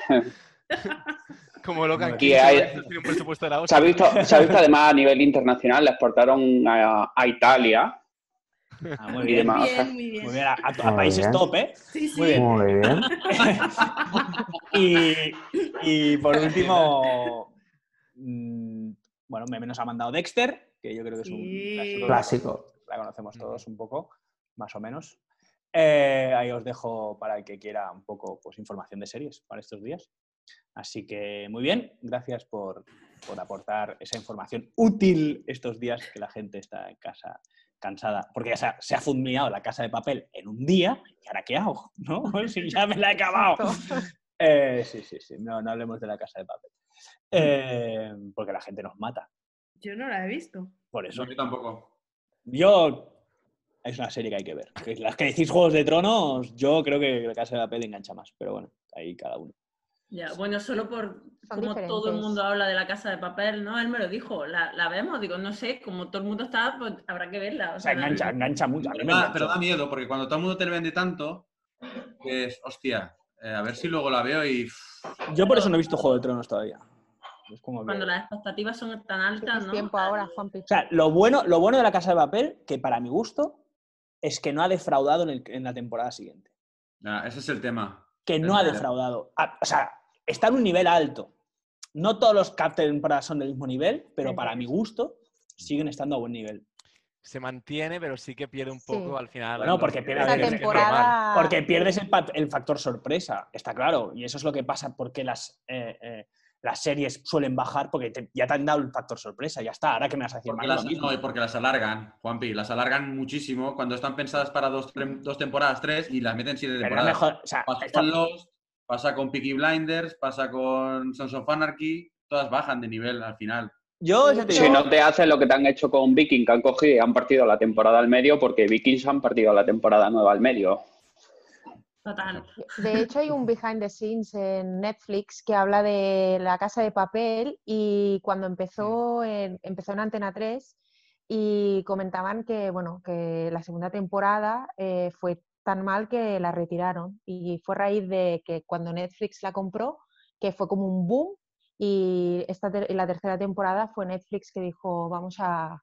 Como loca Aquí aquí, hay- tiene un presupuesto de la se ha visto, se ha visto además a nivel internacional, la exportaron a, a Italia Ah, muy y bien. demás. Bien, muy bien. Muy bien. A, a- a Muy países bien. top, ¿eh? Sí, sí. Muy bien. Muy bien. Y, y por último, mm, bueno, me nos ha mandado Dexter, que yo creo que es un Sí. clásico. Clásico. La conocemos todos un poco, más o menos. Eh, ahí os dejo para el que quiera un poco pues, información de series para estos días. Así que muy bien, gracias por, por aportar esa información útil estos días que la gente está en casa cansada, porque ya se ha, se ha fulminado la casa de papel en un día, ¿y ahora qué hago? ¿No? Si ya me la he acabado. Eh, sí, sí, sí, no, no hablemos de la casa de papel. Eh, porque la gente nos mata. Yo no la he visto. Por eso. Yo tampoco. Yo. Es una serie que hay que ver. Que Las que decís Juegos de Tronos, yo creo que la casa de papel engancha más. Pero bueno, ahí cada uno. Ya, bueno, solo por Son como todo el mundo habla de la casa de papel, ¿no? Él me lo dijo, la, la vemos, digo, no sé, como todo el mundo está, pues habrá que verla. O sea, engancha, engancha mucho. A mí me Pero da, enganchó. pero da miedo, porque cuando todo el mundo te lo vende tanto, pues, hostia, eh, a ver si luego la veo y... Yo por eso no he visto Juego de Tronos todavía. Es como que- cuando las expectativas son tan altas, ¿no? tiempo ahora, Juanpi. O sea, lo bueno, lo bueno de la casa de papel, que para mi gusto, es que no ha defraudado en, el- en la temporada siguiente. Ah, ese es el tema. Que no ha defraudado. Ah, o sea, está en un nivel alto. No todos los cap temporadas son del mismo nivel, pero para mi gusto siguen estando a buen nivel. Se mantiene, pero sí que pierde un Sí. poco al final. Bueno, porque pierde- temporada. Porque pierdes el, el factor sorpresa, está claro. Y eso es lo que pasa porque las, eh, eh, las series suelen bajar porque te- ya te han dado el factor sorpresa, ya está. Ahora que me vas a decir Porque más las, no, y porque las alargan, Juanpi, las alargan muchísimo cuando están pensadas para dos, tre- dos temporadas, tres, y las meten siete temporadas. mejor, o sea, Pasa está- con Lost, pasa con Peaky Blinders, pasa con Sons of Anarchy, todas bajan de nivel al final. Yo ya te Si no te hacen lo que te han hecho con Viking, que han cogido y han partido la temporada al medio, porque Vikings han partido la temporada nueva al medio. Total. De hecho, hay un behind the scenes en Netflix que habla de la casa de papel y cuando empezó en, empezó en Antena 3 y comentaban que, bueno, que la segunda temporada eh, fue tan mal que la retiraron y fue a raíz de que cuando Netflix la compró, que fue como un boom y, esta ter- y la tercera temporada fue Netflix que dijo vamos a,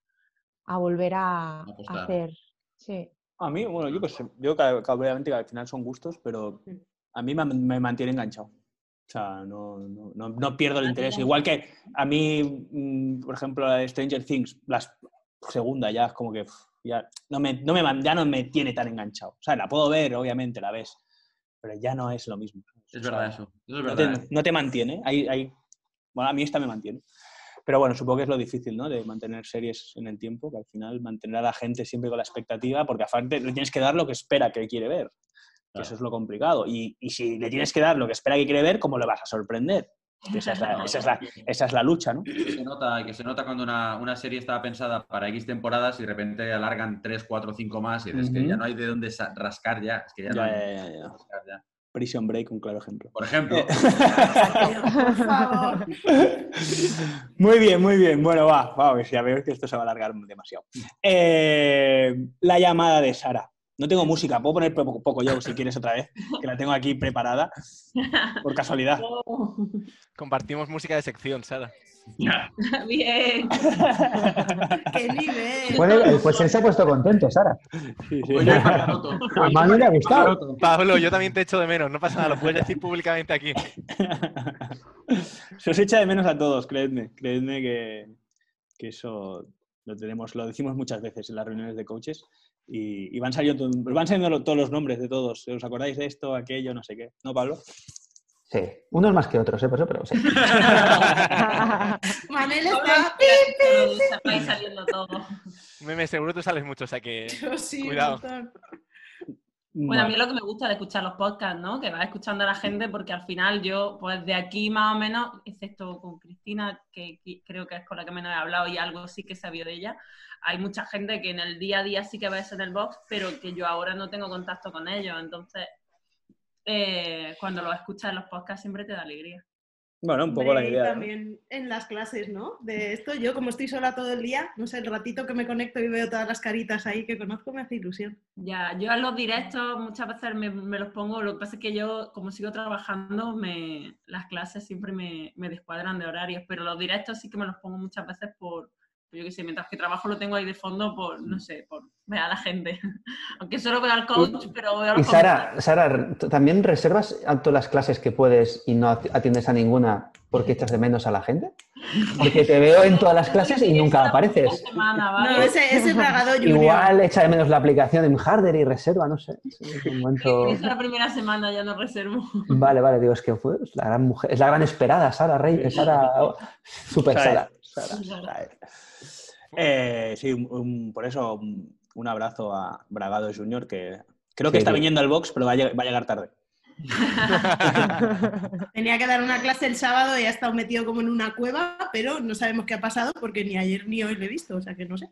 a volver a, a hacer. Sí. A mí, bueno, yo pues yo ca- ca- obviamente que al final son gustos, pero a mí me, me mantiene enganchado. O sea, no, no, no- no pierdo el interés. Igual que a mí, mm, por ejemplo, la de Stranger Things, la segunda ya es como que ya no me, no me, ya no me tiene tan enganchado. O sea, la puedo ver, obviamente, la ves, pero ya no es lo mismo. Es O sea, verdad eso. Eso es no verdad. te, ¿eh? no te mantiene. Hay, hay- bueno, a mí esta me mantiene. Pero bueno, supongo que es lo difícil, ¿no? De mantener series en el tiempo, que al final mantener a la gente siempre con la expectativa, porque aparte le tienes que dar lo que espera que quiere ver. Que Claro. Eso es lo complicado. Y, y si le tienes que dar lo que espera que quiere ver, ¿cómo le vas a sorprender? Esa es la, esa es la- esa es la lucha, ¿no? Que se nota, que se nota cuando una, una serie estaba pensada para X temporadas y de repente alargan 3, 4, 5 más y es que Ujú. ya no hay de dónde rascar ya. Es que ya, no Ya, hay ya, ya, Prison Break, un claro ejemplo. Por ejemplo, Por favor. Muy bien, muy bien. Bueno, va, vamos, ya veo que esto se va a alargar demasiado. Eh, la llamada de Sara. No tengo música, puedo poner poco, poco yo si quieres otra vez, que la tengo aquí preparada, por casualidad. Compartimos música de sección, Sara. Bien. ¡Qué nivel! Puede- pues él se ha puesto contento, Sara. Sí, sí. Oye, Pacaroto. A Manu le ha gustado. Pablo, yo también te echo de menos, no pasa nada, lo puedes decir públicamente aquí. Se os echa de menos a todos, creedme. Creedme que, que eso lo tenemos, lo decimos muchas veces en las reuniones de coaches y, y van, saliendo, van saliendo todos los nombres de todos. ¿Os acordáis de esto, aquello, no sé qué? ¿No, Pablo? Sí, unos más que otros, ¿eh? Por eso, pero sí. Manel está... se vais saliendo todo. Meme, seguro tú sales mucho, o sea que... Yo sí, Cuidado. Bueno, a mí es lo que me gusta de escuchar los podcasts, ¿no? Que vas escuchando a la gente porque al final yo, pues de aquí más o menos, excepto con Cristina, que creo que es con la que menos he hablado y algo sí que sabido de ella, hay mucha gente que en el día a día sí que ves en el box, pero que yo ahora no tengo contacto con ellos. Entonces, eh, cuando los escuchas en los podcasts siempre te da alegría. Bueno, un poco la y idea. ¿no? también en las clases, ¿no? De esto, yo como estoy sola todo el día, no sé, el ratito que me conecto y veo todas las caritas ahí que conozco me hace ilusión. Ya, yo en los directos muchas veces me, me los pongo, lo que pasa es que yo, como sigo trabajando, me, las clases siempre me, me descuadran de horarios, pero los directos sí que me los pongo muchas veces por, yo qué sé, mientras que trabajo lo tengo ahí de fondo por, no sé, por ver a la gente. Aunque solo veo al coach, pero veo a Y Sara, Sara, ¿tú ¿también reservas a todas las clases que puedes y no ati- atiendes a ninguna porque echas de menos a la gente? Porque te veo en todas las clases y nunca apareces. Semana, ¿vale? No, ese, ese. Igual echa de menos la aplicación en Harder y reserva, no sé. Es un momento- Es la primera semana, ya no reservo. Vale, vale, digo, es que fue la gran mujer, es la gran esperada, Sara Rey, Sara, super Sara. Eh, sí, un- un- por eso un, un abrazo a Bragado Junior, que creo que Sí, está viniendo al box, pero va a, lleg- va a llegar tarde. Tenía que dar una clase el sábado y ha estado metido como en una cueva, pero no sabemos qué ha pasado porque ni ayer ni hoy le he visto, o sea que no sé.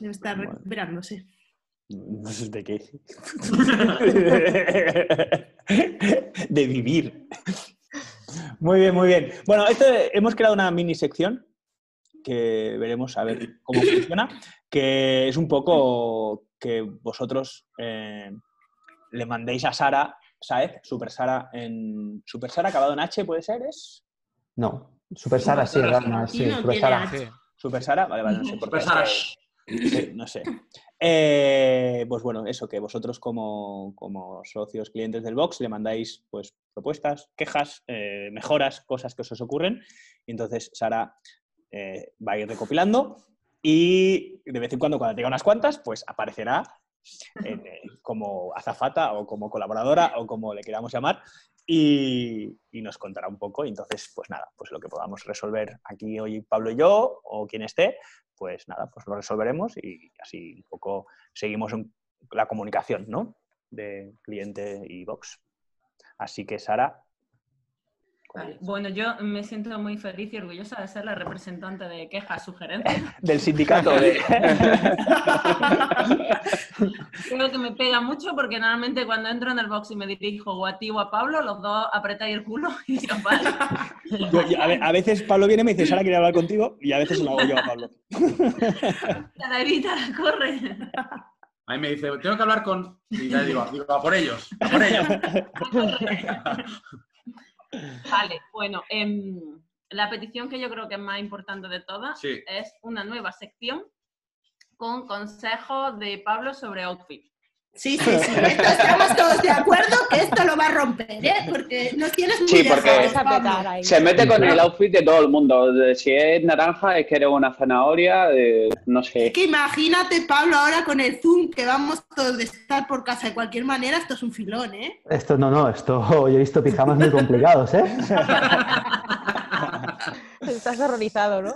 Debe estar Bueno. recuperándose. No sé de qué. de vivir. Muy bien, muy bien. Bueno, esto, hemos creado una mini sección que veremos a ver cómo funciona, que es un poco que vosotros eh, le mandéis a Sara, Saeb, Super Sara, en Super Sara acabado en H, ¿puede ser? ¿Es? No, Super Sara, sí, sí, no Super Sara. Super Sara, vale, vale, no sé por qué. Super Sara. Sí, no sé. Eh, pues bueno, eso, que vosotros como, como socios clientes del Box le mandáis pues propuestas, quejas, eh, mejoras, cosas que os, os ocurren. Y entonces Sara eh, va a ir recopilando y de vez en cuando, cuando tenga unas cuantas, pues aparecerá eh, como azafata o como colaboradora o como le queramos llamar y, nos contará un poco. Y entonces, pues nada, pues lo que podamos resolver aquí hoy Pablo y yo o quien esté, pues nada, pues lo resolveremos y así un poco seguimos en la comunicación, ¿no? De cliente y box. Así que Sara. Vale. Bueno, yo me siento muy feliz y orgullosa de ser la representante de quejas, sugerencias. Del sindicato de. Creo que me pega mucho porque normalmente cuando entro en el box y me dirijo o a ti o a Pablo, los dos apretáis el culo y yo, vale. Yo- a, ve- a veces Pablo viene y me dice, Sara, quiere hablar contigo, y a veces se lo hago yo a Pablo. La evita, corre. A mí me dice, tengo que hablar con... Y le digo, digo, a por ellos, a por ellos. Vale, bueno, em, la petición que yo creo que es más importante de todas Sí. es una nueva sección con consejos de Pablo sobre outfit. Sí, sí, sí. Esto estamos todos de acuerdo que esto lo va a romper, ¿eh? Porque nos tienes muy Sí, porque-. Se mete con el outfit de todo el mundo. Si es naranja, es que eres una zanahoria, no Es sé. que imagínate, Pablo, ahora con el Zoom, que vamos todos de estar por casa de cualquier manera, esto es un filón, ¿eh? Esto no, no, esto yo he visto pijamas muy complicados, ¿eh? Estás horrorizado, ¿no?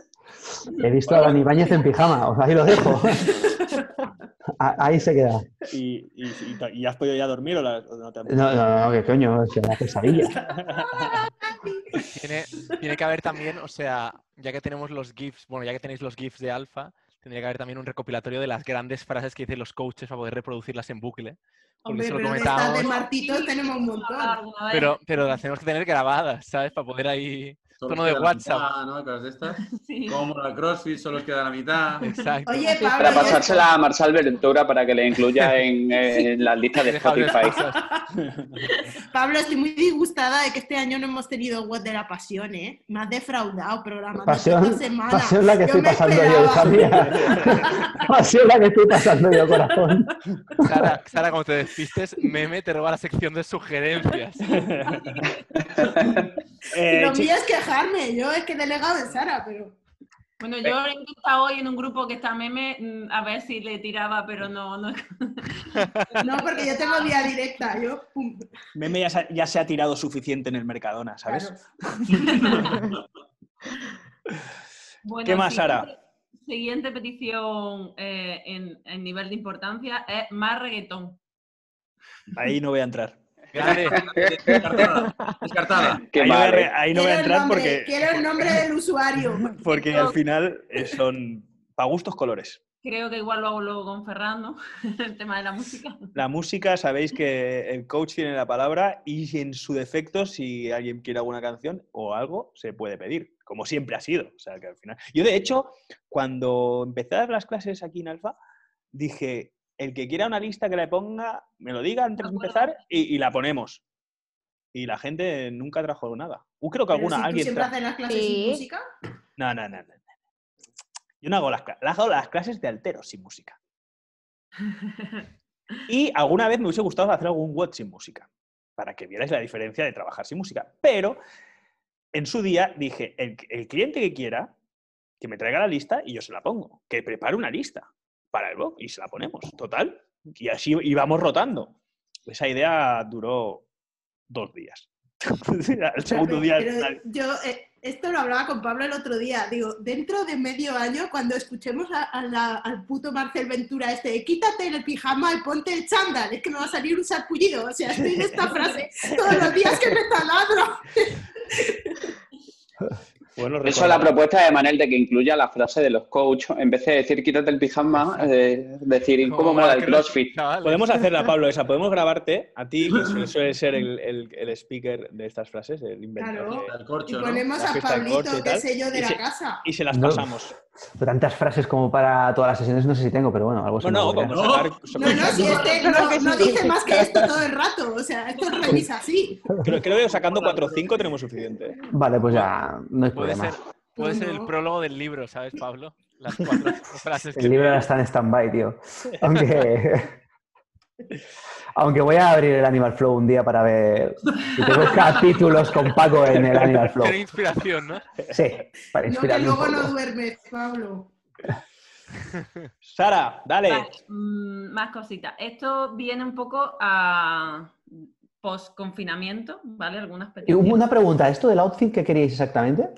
He visto a Dani Ibáñez en pijama, os ahí lo dejo. Ahí se queda. ¿Y, y, y- y has podido ya dormir o, la- o no te has No, no, no, qué coño, es una pesadilla. Tiene, tiene que haber también, o sea, ya que tenemos los GIFs, bueno, ya que tenéis los GIFs de Alfa, tendría que haber también un recopilatorio de las grandes frases que dicen los coaches para poder reproducirlas en bucle. Porque Hombre, pero de Martitos tenemos un montón. Pero, pero las tenemos que tener grabadas, ¿sabes? Para poder ahí... Solo Tono de WhatsApp. mitad, ¿no? Cosas de estas. Sí. Como la CrossFit, solo os queda la mitad. Exacto. Oye, Pablo, Para yo- pasársela a Marsal Ventura para que le incluya en, eh, las listas de Spotify. Pablo, estoy muy disgustada de que este año no hemos tenido web de la pasión, ¿eh? Me has defraudado programando Pasión, esta semana. pasión la que Yo estoy pasando yo, esperaba. hija mía. Pasión la que estoy pasando yo, corazón. Sara, Sara, como te despistes, Meme te roba la sección de sugerencias. Eh, Lo mío es quejarme, yo es que he delegado en Sara, pero... Bueno, yo he intentado hoy en un grupo que está meme mm, a ver si le tiraba, pero no, no. No, porque yo tengo vía directa, yo... pum, Meme ya se, ya se ha tirado suficiente en el Mercadona, ¿sabes? claro. Bueno, ¿Qué más, siguiente- Sara? Siguiente petición eh, en, en nivel de importancia es más reggaetón. Ahí no voy a entrar. Descartada. Descartada. Qué ahí, no voy a, mal, re- ¿eh? ahí no voy a Quiero entrar nombre, porque, Quiero el nombre del usuario. porque al final eh, son para gustos colores. Creo que igual lo hago luego con Ferran, El tema de la música. La música, sabéis que el coach tiene la palabra y en su defecto, si alguien quiere alguna canción o algo, se puede pedir, como siempre ha sido. O sea, que al final... Yo, de hecho, cuando empecé a dar las clases aquí en Alfa, dije, el que quiera una lista que le ponga, me lo diga antes de empezar y, y la ponemos. Y la gente nunca trajo nada. Uh, creo que Pero alguna, si tú alguien siempre haces las clases Sí. sin música. No, no, no, no. no. Yo no hago las clases. Hago las clases de altero sin música. Y alguna vez me hubiese gustado hacer algún WOD sin música, para que vierais la diferencia de trabajar sin música. Pero en su día dije, el, el cliente que quiera, que me traiga la lista y yo se la pongo. Que prepare una lista para el blog y se la ponemos. Total. Y así íbamos rotando. Esa idea duró dos días. el segundo día... Pero yo eh, esto lo hablaba con Pablo el otro día. Digo, dentro de medio año, cuando escuchemos a- a la- al puto Marcel Ventura este, quítate el pijama y ponte el chándal, es que me va a salir un sarpullido. O sea, estoy en esta frase todos los días que me taladro. Bueno, Eso es la propuesta de Manel de que incluya la frase de los coach. En vez de decir quítate el pijama, eh, decir cómo mola el crossfit. chavales. Podemos hacerla, Pablo, esa. Podemos grabarte a ti, que suele- ser el, el- el speaker de estas frases, el inventor. Claro. de- El Y corcho, ¿no? ponemos La a Pablito, y tal. es sello de Y la se- casa. Y se las No. pasamos. Tantas frases como para todas las sesiones no sé si tengo, pero bueno, algo se me Bueno, ocurrirá. vamos a No. sacar. No, no, si este no, no dice más que esto todo el rato. O sea, esto es revisa así. Creo, creo que sacando 4 o 5 tenemos suficiente. Vale, pues ya no hay Puede ser, puede ser el No. prólogo del libro, ¿sabes, Pablo? Las cuatro frases que El libro ahora está en stand-by, tío. Aunque... Aunque voy a abrir el Animal Flow un día para ver si tengo capítulos con Paco en el Animal Flow. Tiene inspiración, ¿no? Sí, para No, que inspirarme un luego no duermes, Pablo. Sara, dale. Vale, mm, más cositas. Esto viene un poco a post-confinamiento, ¿vale? Algunas Y peticiones. una pregunta, ¿esto del outfit qué queríais exactamente?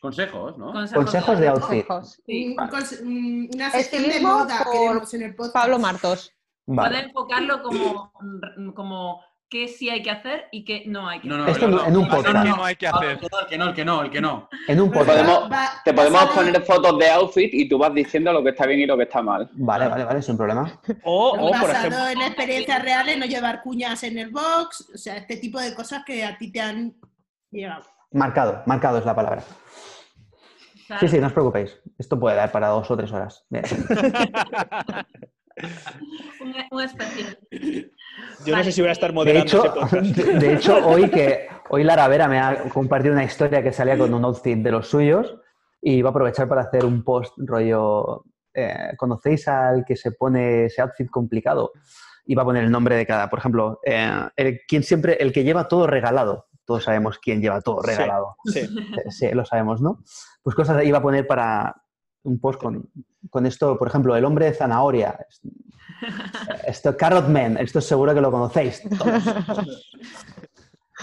Consejos, ¿no? Consejos de outfit. Consejos. Sí. Cons- un- una sección de moda por queremos en el podcast. Pablo Martos. Vale. enfocarlo como, como qué sí hay que hacer y qué no hay que No, no, hacer. Esto no, en un no, no, podcast. no, no hay que Ah, hacer. El que no, el que no, el que no. En un Pero podcast. Podemos- Te podemos poner fotos de outfit y tú vas diciendo lo que está bien y lo que está mal. Vale, vale, vale, sin problema. O, o, por basado ejemplo, en experiencias reales, no llevar cuñas en el box, o sea, este tipo de cosas que a ti te han llegado. Marcado, marcado es la palabra. Claro. Sí, sí, no os preocupéis. Esto puede dar para dos o tres horas. Bien. Un, un especial. yo no sé si voy a estar De moderando hecho, ese podcast. de, de hecho, hoy que hoy Lara Vera me ha compartido una historia que salía con un outfit de los suyos y iba a aprovechar para hacer un post rollo eh, ¿conocéis al que se pone ese outfit complicado? Y va a poner el nombre de cada, por ejemplo, eh, el, quien siempre, el que lleva todo regalado. Todos sabemos quién lleva todo regalado. Sí. Sí, lo sabemos, ¿no? Pues cosas iba a poner para un post con, con esto, por ejemplo, el hombre de zanahoria. Esto, Carrot Man, esto seguro que lo conocéis todos.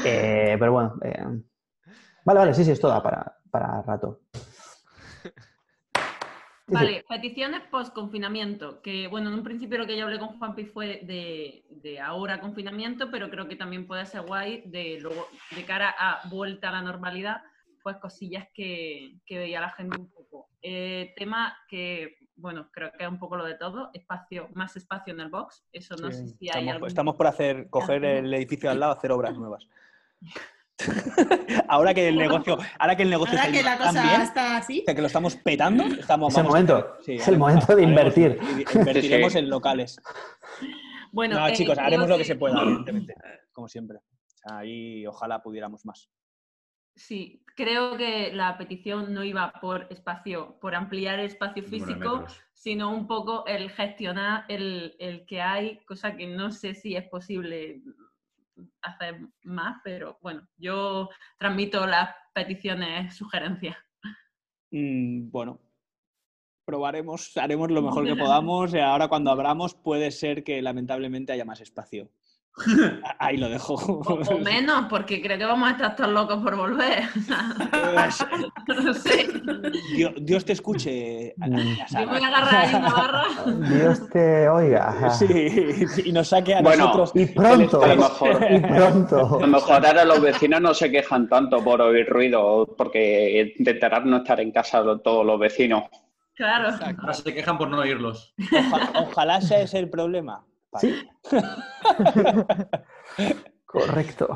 Eh, pero bueno, eh, vale, vale, sí, sí, esto da para, para rato. Sí, sí. Vale, peticiones post confinamiento, que bueno, en un principio lo que yo hablé con Juanpi fue de, de ahora confinamiento, pero creo que también puede ser guay de luego, de cara a vuelta a la normalidad, pues cosillas que, que veía la gente un poco. Eh, tema que, bueno, creo que es un poco lo de todo, espacio, más espacio en el box, eso no sé si hay estamos, algún... estamos por hacer, coger el edificio al lado, hacer obras nuevas. ahora que el negocio, ahora que el negocio Ahora está que la cosa bien, está así. o sea, que lo estamos petando, estamos Es el momento, sí, es el momento de invertir. Invertiremos Sí, sí. en locales. Bueno, no, eh, chicos, haremos lo que que- se pueda, evidentemente, como siempre. O sea, ahí ojalá pudiéramos más. Sí, creo que la petición no iba por espacio, por ampliar el espacio físico, sino un poco el gestionar el, el que hay, cosa que no sé si es posible hacer más, pero bueno, yo transmito las peticiones, sugerencias. Mm, bueno, probaremos, haremos lo mejor que podamos. y Ahora cuando abramos puede ser que lamentablemente haya más espacio. A- Ahí lo dejo. O, o menos, porque creo que vamos a estar todos locos por volver. no sé. Dios, Dios te escuche. Mm. Yo voy a agarrar ahí una barra. Dios te oiga. Sí, y nos saque a Bueno, nosotros. Y pronto, A lo mejor. y pronto. A lo mejor ahora los vecinos no se quejan tanto por oír ruido, porque intentarán no estar en casa todos los vecinos. Claro. Ahora se quejan por no oírlos. Oja- ojalá sea ese el problema. Vale. Sí. Correcto.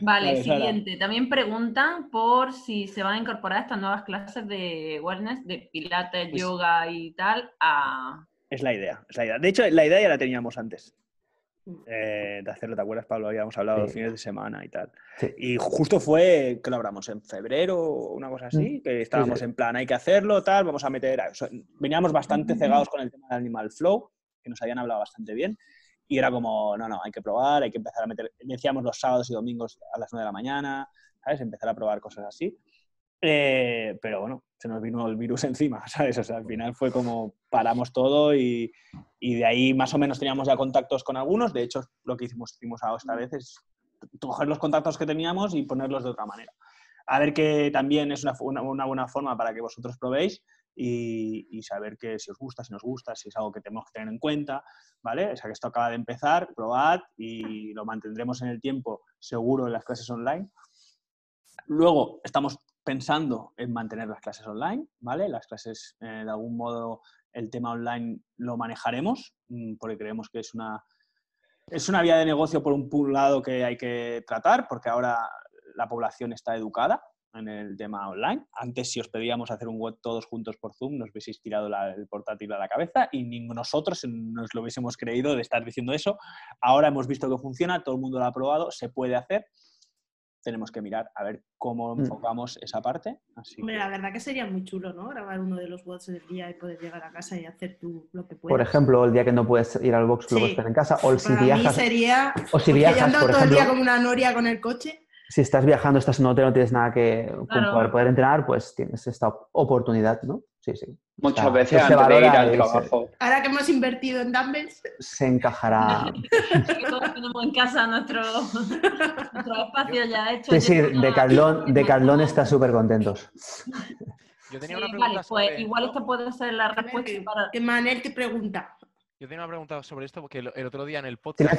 Vale, Vale, Sara. siguiente. También preguntan por si se van a incorporar estas nuevas clases de wellness, de pilates, Pues- yoga y tal, a... Es la idea, es la idea. De hecho, la idea ya la teníamos antes. eh, de hacerlo, ¿te acuerdas, Pablo? Habíamos hablado Sí. los fines de semana y tal. Sí. Y justo fue, que lo hablamos en febrero o una cosa así, que estábamos sí. en plan, hay que hacerlo, tal, vamos a meter. o sea, veníamos bastante cegados con el tema del Animal Flow, que nos habían hablado bastante bien. Y era como, no, no, hay que probar, hay que empezar a meter. Decíamos los sábados y domingos a las 9 de la mañana, ¿sabes? Empezar a probar cosas así. Eh, pero bueno, se nos vino el virus encima, ¿sabes? O sea, al final fue como paramos todo y, y de ahí más o menos teníamos ya contactos con algunos. De hecho, lo que hicimos, hicimos esta vez es coger los contactos que teníamos y ponerlos de otra manera. A ver que también es una, una- una buena forma para que vosotros probéis y, saber que si os gusta, si nos gusta, si es algo que tenemos que tener en cuenta, ¿vale? O sea, que esto acaba de empezar, probad y lo mantendremos en el tiempo seguro en las clases online. Luego, estamos pensando en mantener las clases online, ¿vale? Las clases, eh, de algún modo, el tema online lo manejaremos, mm, porque creemos que es una, es una vía de negocio por un lado que hay que tratar, porque ahora la población está educada en el tema online. Antes, si os pedíamos hacer un web todos juntos por Zoom, nos hubieseis tirado la- el portátil a la cabeza y ni nosotros nos lo hubiésemos creído de estar diciendo eso. Ahora hemos visto que funciona, todo el mundo lo ha probado, se puede hacer. Tenemos que mirar a ver cómo Mm. enfocamos esa parte. Así Hombre, que- la verdad que sería muy chulo, ¿no? Grabar uno de los bots del día y poder llegar a casa y hacer tú lo que puedas. Por ejemplo, el día que no puedes ir al box, lo Sí. puedes hacer en casa. O si Para mí viajas, sería... o si yo viajas, ando por todo el día ejemplo, como una noria con el coche. Si estás viajando, estás en un hotel, no tienes nada que Claro. poder, poder entrenar, pues tienes esta op- oportunidad, ¿no? Sí, sí. Muchas sea, veces antes de ir al se- trabajo. Ahora que hemos invertido en dumbbells, Se encajará. tenemos en casa nuestro, nuestro espacio ya hecho. Sí, sí, de- Decathlon, Decathlon está súper contentos. Yo tenía Sí, una pregunta vale, pues igual esta puede ser la respuesta que, para... que Manel te pregunta. Yo tenía una pregunta sobre esto porque el, el otro día en el podcast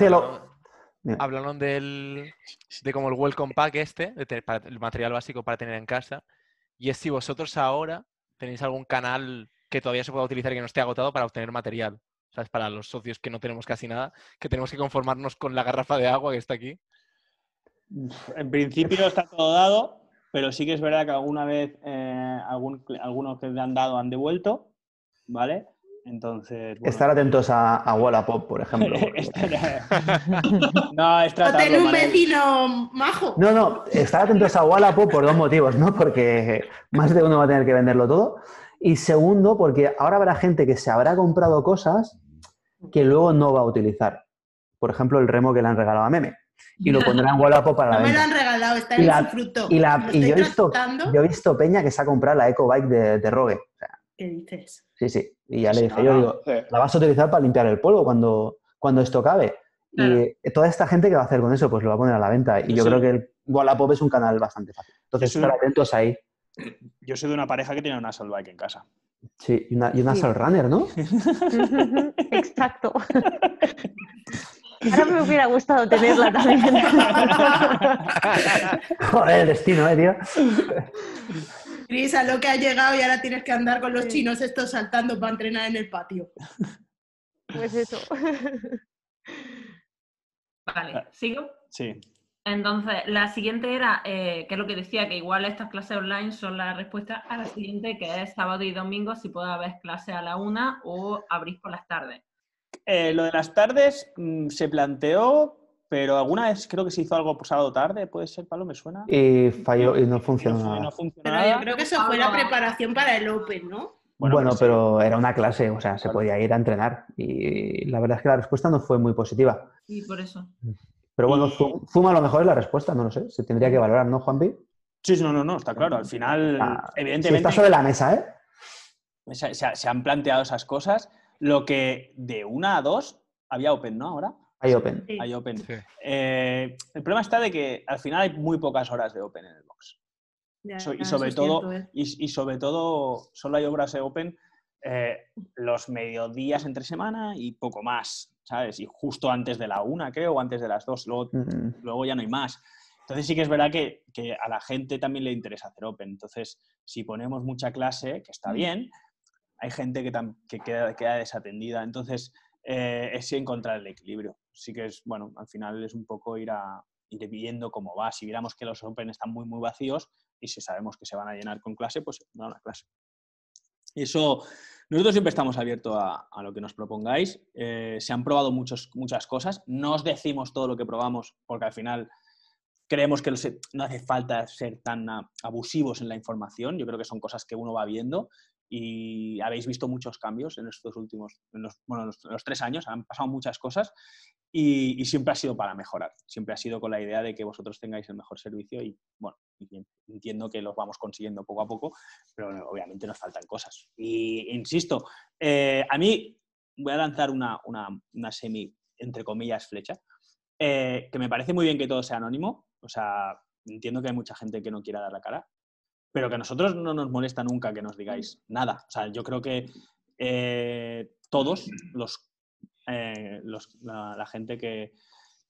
Hablaron del, de como el welcome pack este, de tener- para- el material básico para tener en casa. Y es si vosotros ahora tenéis algún canal que todavía se pueda utilizar y que no esté agotado para obtener material. ¿Sabes? Para los socios que no tenemos casi nada, que tenemos que conformarnos con la garrafa de agua que está aquí. En principio está todo dado, pero sí que es verdad que alguna vez eh, algún, algunos que le han dado han devuelto, ¿vale? Entonces, bueno, Estar atentos a, a Wallapop, por ejemplo. no, es O tratarlo, tener un vecino majo. No, no, estar atentos a Wallapop por dos motivos, ¿no? Porque más de uno va a tener que venderlo todo. Y segundo, porque ahora habrá gente que se habrá comprado cosas que luego no va a utilizar. Por ejemplo, el remo que le han regalado a Meme. Y lo pondrán Wallapop para la No me lo venta. han regalado, está en la- su fruto. Y, la- y yo, he visto, tratando. yo he visto Peña que se ha comprado la EcoBike de, de Rogue. O sea, ¿Qué dices? sí, sí. Y ya le dije, no, yo digo, sí. la vas a utilizar para limpiar el polvo cuando, cuando esto cabe. Claro. Y toda esta gente que va a hacer con eso, pues lo va a poner a la venta. Y Yo yo sí. creo que el Wallapop es un canal bastante fácil. Entonces, sí. estar atentos ahí. Yo soy de una pareja que tiene una Soul Bike en casa. Sí, y una, y una Runner, ¿no? Exacto. Ahora me hubiera gustado tenerla también. Joder, el destino, eh, tío. Cris, a lo que ha llegado y ahora tienes que andar con los chinos estos saltando para entrenar en el patio. Pues eso. Vale, ¿sigo? Sí. Entonces, la siguiente era, eh, que es lo que decía, que igual estas clases online son la respuesta a la siguiente, que es sábado y domingo, si puede haber clases a la una o abrís por las tardes. Eh, lo de las tardes mm, se planteó, pero alguna vez creo que se hizo algo por sábado tarde, puede ser, Pablo, me suena. Y falló y no Y funcionó no, nada. no funcionó Pero nada. yo creo que eso fue la preparación para el Open, ¿no? Bueno, sí. pero era una clase, o sea, se Claro. podía ir a entrenar. Y la verdad es que la respuesta no fue muy positiva. Y por eso. Pero bueno, Y- Zoom, Zoom a lo mejor es la respuesta, no lo sé. Se tendría que valorar, ¿no, Juanpi? Sí, sí, no, no, no, está claro. Al final, Ah, Sí, evidentemente, está sobre la mesa, ¿eh? se, se- se han planteado esas cosas. Lo que de una a dos había Open, ¿no? Ahora Hay Open. Sí. hay Open. Sí. Eh, el problema está de que al final hay muy pocas horas de Open en el box. Ya, So- y sobre todo, cierto, ¿eh? y, y sobre todo, solo hay obras de Open eh, los mediodías entre semana y poco más, ¿sabes? Y justo antes de la una, creo, o antes de las dos. Luego, Mm, luego ya no hay más. Entonces sí que es verdad que, que a la gente también le interesa hacer Open. Entonces, si ponemos mucha clase, que está bien, hay gente que, que queda, queda desatendida. Entonces, eh, es encontrar el equilibrio. Sí que es, bueno, al final es un poco ir, a, ir viendo cómo va. Si viéramos que los Open están muy, muy vacíos y si sabemos que se van a llenar con clase, pues no la clase. Eso, nosotros siempre estamos abiertos a, a lo que nos propongáis. Eh, se han probado muchos, muchas cosas. No os decimos todo lo que probamos porque al final creemos que los- no hace falta ser tan abusivos en la información. Yo creo que son cosas que uno va viendo y habéis visto muchos cambios en estos últimos, en los, bueno, en los, los tres años. Han pasado muchas cosas y, y siempre ha sido para mejorar. Siempre ha sido con la idea de que vosotros tengáis el mejor servicio y, bueno, entiendo que los vamos consiguiendo poco a poco, pero obviamente nos faltan cosas. Y insisto, eh, a mí voy a lanzar una, una, una semi, entre comillas, flecha, eh, que me parece muy bien que todo sea anónimo. O sea, entiendo que hay mucha gente que no quiera dar la cara, pero que a nosotros no nos molesta nunca que nos digáis nada. O sea, yo creo que eh, todos los, eh, la, gente que,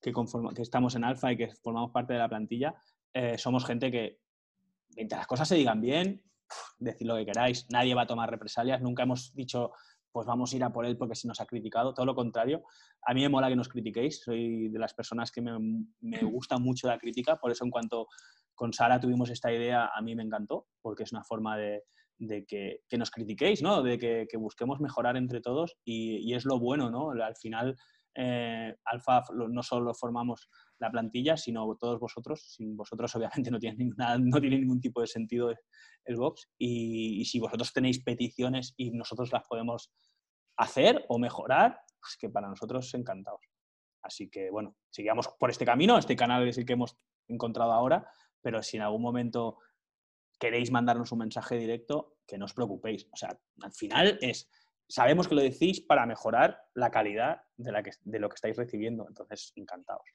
que, conforma- que estamos en Alfa y que formamos parte de la plantilla, eh, somos gente que, mientras las cosas se digan bien, decid lo que queráis, nadie va a tomar represalias, nunca hemos dicho, pues vamos a ir a por él porque se nos ha criticado, todo lo contrario. A mí me mola que nos critiquéis, soy de las personas que me, me gusta mucho la crítica, por eso en cuanto con Sara tuvimos esta idea, a mí me encantó, porque es una forma de, que, nos critiquéis, ¿no? De que, que busquemos mejorar entre todos y, es lo bueno, ¿no? Al final, eh, Alfa no solo formamos la plantilla, sino todos vosotros. Sin vosotros, obviamente, no tiene, ningún tipo de sentido el box. Y, y si vosotros tenéis peticiones y nosotros las podemos hacer o mejorar, pues que para nosotros encantados. Así que, bueno, sigamos por este camino. Este canal es el que hemos encontrado ahora, pero si en algún momento queréis mandarnos un mensaje directo, que no os preocupéis. O sea, al final es, sabemos que lo decís para mejorar la calidad de, la que, de lo que estáis recibiendo. Entonces, encantados.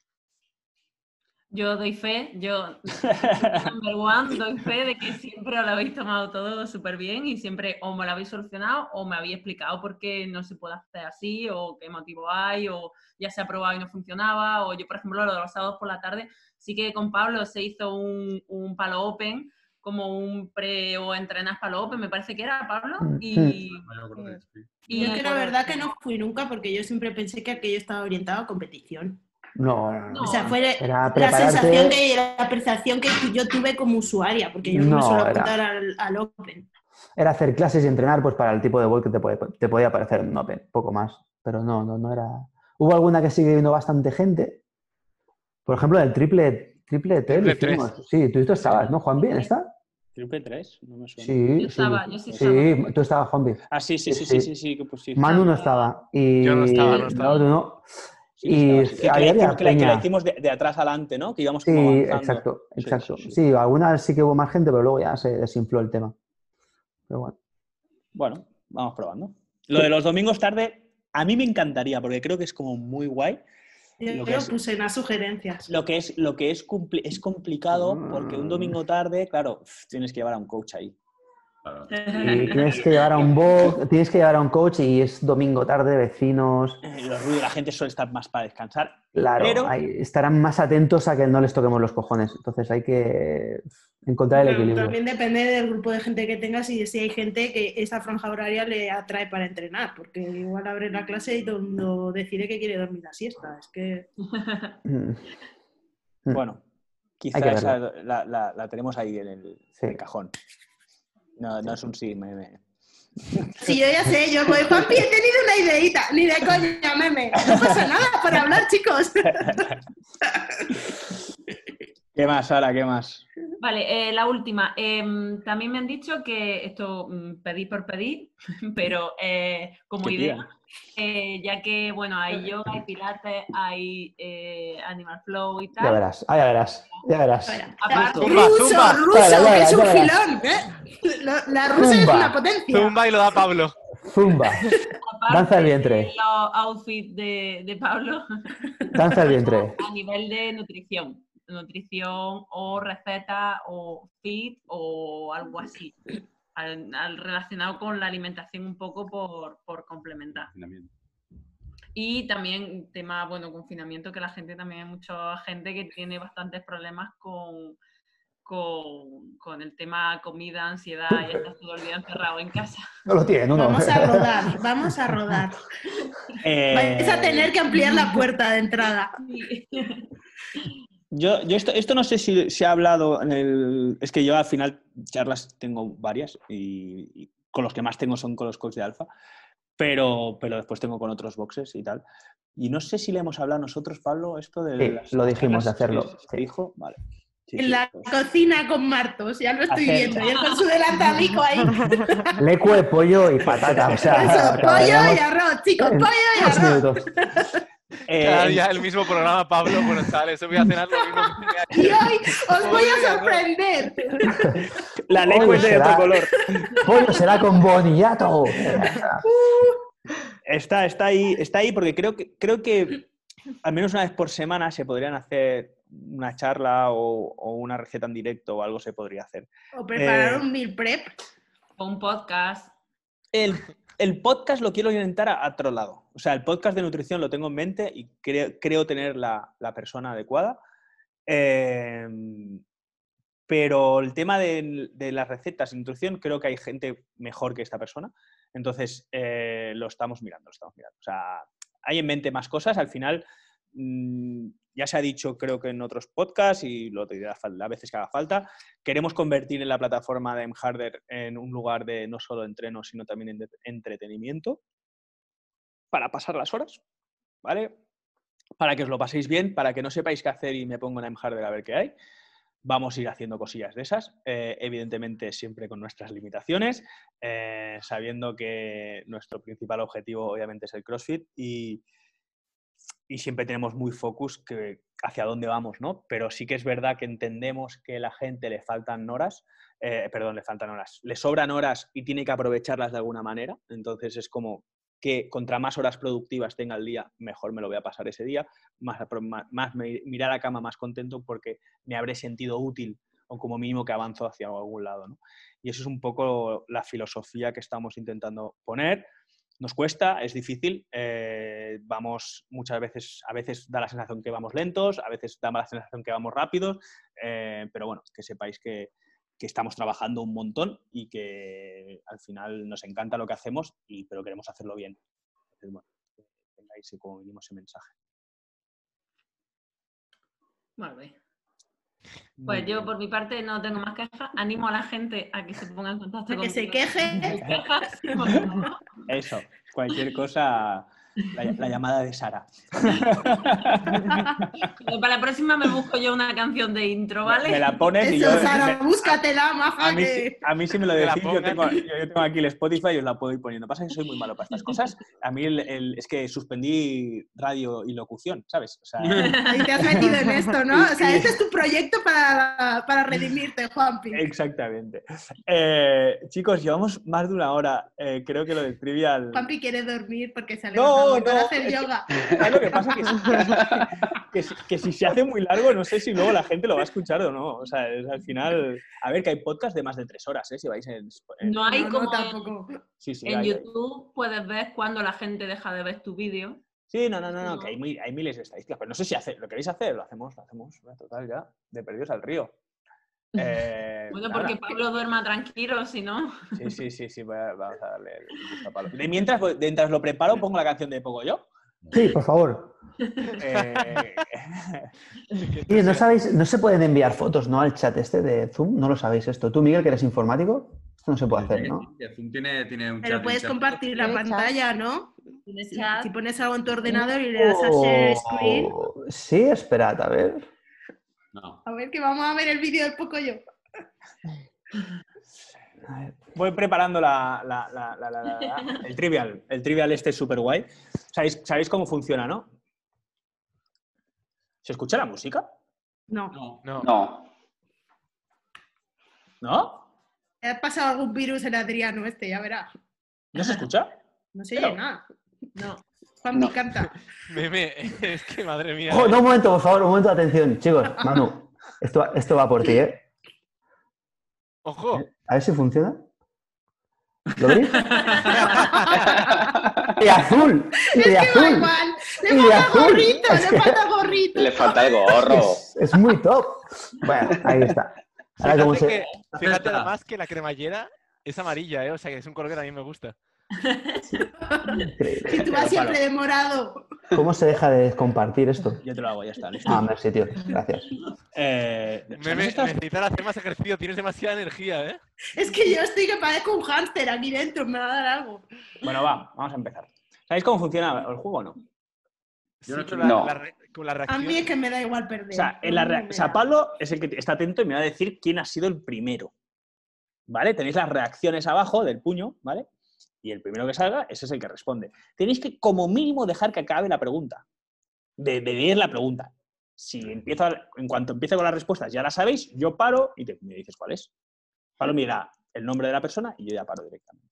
Yo doy fe, yo, number one, doy fe de que siempre os lo habéis tomado todo súper bien y siempre o me lo habéis solucionado o me habéis explicado por qué no se puede hacer así o qué motivo hay o ya se ha probado y no funcionaba o yo, por ejemplo, lo de los sábados por la tarde, sí que con Pablo se hizo un, un palo open como un pre o entrenas palo open, me parece que era Pablo Mm, y... Sí. y Yo que la verdad que no fui nunca porque yo siempre pensé que aquello estaba orientado a competición. No, no, no. O sea, fue Era la prepararte- sensación que la percepción que yo tuve como usuaria, porque yo no, me suelo era- apuntar al, al Open. Era hacer clases y entrenar pues para el tipo de vuelo que te, puede- te podía parecer en un Open, poco más. Pero no, no, no era... Hubo alguna que sigue viendo bastante gente. Por ejemplo, el triple, triple T. Sí, tú, tú estabas, ¿no, Juan? Bien, ¿está? ¿Triple 3? No me suena. Sí, Yo estaba, sí. yo sí Sí, tú estabas, Juanpi. Ah, sí, sí, sí, Sí, sí, sí, sí, que pues sí. Manu no estaba. Y... Yo no estaba, no estaba. tú no. Sí, y sí. Que- que, había la hicimos, que la- que la hicimos de, de atrás adelante, ¿no? Que íbamos Sí, como avanzando. exacto, exacto. sí, sí. Sí, algunas sí que hubo más gente, pero luego ya se desinfló el tema. Pero bueno. Bueno, vamos probando. Lo de los domingos tarde, a mí me encantaría, porque creo que es como muy guay. Yo Lo que es- puse en las sugerencias. Lo que es, lo que es, cumpli- es complicado porque un Mm. domingo tarde, claro, tienes que llevar a un coach ahí. Y tienes que llevar a un bot, tienes que llevar a un coach y es domingo tarde, vecinos. Eh, Los ruidos, la gente suele estar más para descansar. Claro, Pero- estarán más atentos a que no les toquemos los cojones. Entonces hay que encontrar el Pero equilibrio. también depende del grupo de gente que tengas y si hay gente que esa franja horaria le atrae para entrenar, porque igual abre la clase y todo el mundo decide que quiere dormir la siesta. Es que Mm. Bueno, quizá Hay que esa la, la- la tenemos ahí en el, Sí. el cajón. No, no es un sí, meme. Sí, yo ya sé, yo voy, Juanpi, he tenido una ideita, ni de coña, meme. No pasa nada para hablar, chicos. ¿Qué más, Sara? ¿Qué más? Vale, eh, la última. Em, también me han dicho que esto mm, pedí por pedir, pero eh, como idea, eh, ya que bueno, hay yoga, hay pilates, hay eh, animal flow y Ya tal. verás, ah, ya verás, ya verás. Aparte- Zumba, ruso, zumba. ruso, ya que verás, es un ya verás. filón. ¿eh? La, la rusa es una potencia. Zumba y lo da Pablo. Zumba, aparte danza el vientre. los outfits de, de Pablo, danza el vientre. a nivel de nutrición. Nutrición o receta o fit o algo así. al- al- relacionado con la alimentación un poco por, por complementar. Confinamiento. Y también tema, bueno, confinamiento, que la gente también hay mucha gente que tiene bastantes problemas con, con, con el tema comida, ansiedad y está todo el día encerrado en casa. No lo tiene, no, no. Vamos a rodar, vamos a rodar. Eh, Vais a tener que ampliar la puerta de entrada. Yo, yo esto, esto no sé si se ha hablado en el... Es que yo al final charlas tengo varias y, y con los que más tengo son con los coaches de alfa, pero, pero después tengo con otros boxes y tal. Y no sé si le hemos hablado nosotros, Pablo, esto de... Sí, las lo dijimos de hacerlo. ¿Se sí. dijo? Vale. Sí, En sí, la pues. cocina con Martos, ya lo estoy Hacer- viendo. Y él con su delantamico ahí. Lecue, pollo y patata. O sea, Eso, pollo y arroz, chicos, pollo y arroz. Eh, Cada día el mismo programa, Pablo. Bueno, chavales, voy a cenar lo mismo Y hoy os voy a sorprender. la lengua es de será- otro color. Pollo será con boniato. Está, está ahí, está ahí porque creo que, creo que al menos una vez por semana se podrían hacer una charla o, o una receta en directo o algo se podría hacer. O preparar Eh, un meal prep. O un podcast. El, el podcast lo quiero orientar a, otro lado. O sea, el podcast de nutrición lo tengo en mente y creo, tener la, persona adecuada. Eh, pero el tema de, de las recetas de nutrición, creo que hay gente mejor que esta persona. Entonces, eh, lo estamos mirando, lo estamos mirando. O sea, hay en mente más cosas. Al final, mm, ya se ha dicho, creo que en otros podcasts, y lo diré a veces que haga falta, queremos convertir en la plataforma de Mharder en un lugar de no solo entreno, sino también entretenimiento para pasar las horas, ¿vale? Para que os lo paséis bien, para que no sepáis qué hacer y me pongo en Mharder a ver qué hay. Vamos a ir haciendo cosillas de esas, eh, evidentemente siempre con nuestras limitaciones, eh, sabiendo que nuestro principal objetivo obviamente es el CrossFit y, y siempre tenemos muy focus que hacia dónde vamos, ¿no? Pero sí que es verdad que entendemos que la gente le faltan horas, eh, perdón, le faltan horas, le sobran horas y tiene que aprovecharlas de alguna manera. Entonces es como que contra más horas productivas tenga el día, mejor me lo voy a pasar ese día, más, más, me a la cama más contento porque me habré sentido útil o como mínimo que avanzo hacia algún lado, ¿no? Y eso es un poco la filosofía que estamos intentando poner. Nos cuesta, es difícil, eh, vamos muchas veces, a veces da la sensación que vamos lentos, a veces da la sensación que vamos rápidos, eh, pero bueno, que sepáis que, que estamos trabajando un montón y que al final nos encanta lo que hacemos, y, pero queremos hacerlo bien. Entonces, bueno, que tengáis como mínimo ese mensaje. Vale. Muy Pues yo por mi parte no tengo más quejas. Animo a la gente a que se ponga en contacto A que se queje. Eso, cualquier cosa. La, la llamada de Sara. Para la próxima me busco yo una canción de intro, ¿vale? Me la pones y yo. Sara, me- búscatela, maja, a, mí, a mí sí me lo decís, yo tengo, yo, yo tengo aquí el Spotify y os la puedo ir poniendo. Pasa que soy muy malo para estas cosas. A mí el- el- es que suspendí radio y locución, ¿sabes? O sea, Ahí te has metido en esto, ¿no? O sea, este es tu proyecto para, para redimirte, Juanpi. exactamente. Eh, chicos, llevamos más de una hora. Eh, creo que lo del trivial. Juanpi quiere dormir porque se ha No, levantado para no, hacer es que- yoga. ¿Sabes lo que pasa? Que, que, si- que si se hace muy largo, no sé si luego la gente lo va a escuchar o no. O sea, es al final. A ver, que hay podcast de más de tres horas, ¿eh? Si vais en. en- No hay No, como no, tampoco. sí, sí, en hay- hay. YouTube puedes ver cuando la gente deja de ver tu vídeo. Sí, no, no, no, no, que hay, hay miles de estadísticas, pero no sé si hace, lo queréis hacer, lo hacemos, lo hacemos, total ya, de perdidos al río. Eh, Bueno, nada, porque Pablo duerma tranquilo, si no. Sí, sí, sí, sí, voy a- vamos a darle el gusto a Pablo. De mientras, mientras lo preparo, pongo la canción de Poco Yo. Sí, por favor. Eh, Oye, ¿no sabéis, no se pueden enviar fotos, ¿no? Al chat este de Zoom, no lo sabéis esto. Tú, Miguel, que eres informático, esto no se puede hacer, ¿no? Que Zoom tiene, tiene un Pero chat puedes compartir la pantalla, ¿no? Si, pones algo en tu ordenador y le das a share screen, Oh, Sí, esperad, a ver. No. a ver que vamos a ver el vídeo del poco yo. Voy preparando la, la- la- la- la- la- la- el trivial. El trivial este es súper guay. ¿Sabéis, ¿Sabéis cómo funciona, no? ¿Se escucha la música? No. No. No. No. ¿No? ¿Te ha pasado algún virus en Adriano este? Ya verás. ¿No se escucha? No se Pero- oye nada. No. Juanpi No. canta. Meme, es que madre mía. Oh, no, un momento, por favor, un momento de atención. Chicos, Manu, esto, va- esto va por ti, ¿eh? Ojo. A ver si funciona. ¿Lo veis? ¡Y azul! ¡Y de Da azul! igual. Le Y de falta azul. gorrito, Es le que- falta gorrito. Le falta el gorro. Es, es muy top. Bueno, ahí está. Ahora, ¿cómo Fíjate, se- que, fíjate además que la cremallera es amarilla, ¿eh? O sea que es un color que a mí me gusta. Increíble. Si tú vas siempre de morado. ¿Cómo se deja de compartir esto? Yo te lo hago, ya está. listo. Ah, merci, tío. Gracias. Eh, ¿sabes Meme, estas- necesitas hacer más ejercicio, tienes demasiada energía, ¿eh? Es que yo estoy que parezco un hámster aquí dentro, me va a dar algo. Bueno, va, vamos a empezar. ¿Sabéis cómo funciona el juego o no? Sí, Yo no he hecho con, la, No. la re- con la A reacción. mí es que me da igual perder. O sea, en la o sea. Pablo es el que está atento y me va a decir quién ha sido el primero. ¿Vale? Tenéis las reacciones abajo del puño, ¿vale? Y el primero que salga, ese es el que responde. Tenéis que, como mínimo, dejar que acabe la pregunta. De, de leer la pregunta. Si empiezo a- en cuanto empiece con las respuestas, ya la sabéis, yo paro y te- me dices cuál es. Pablo me dirá el nombre de la persona y yo ya paro directamente.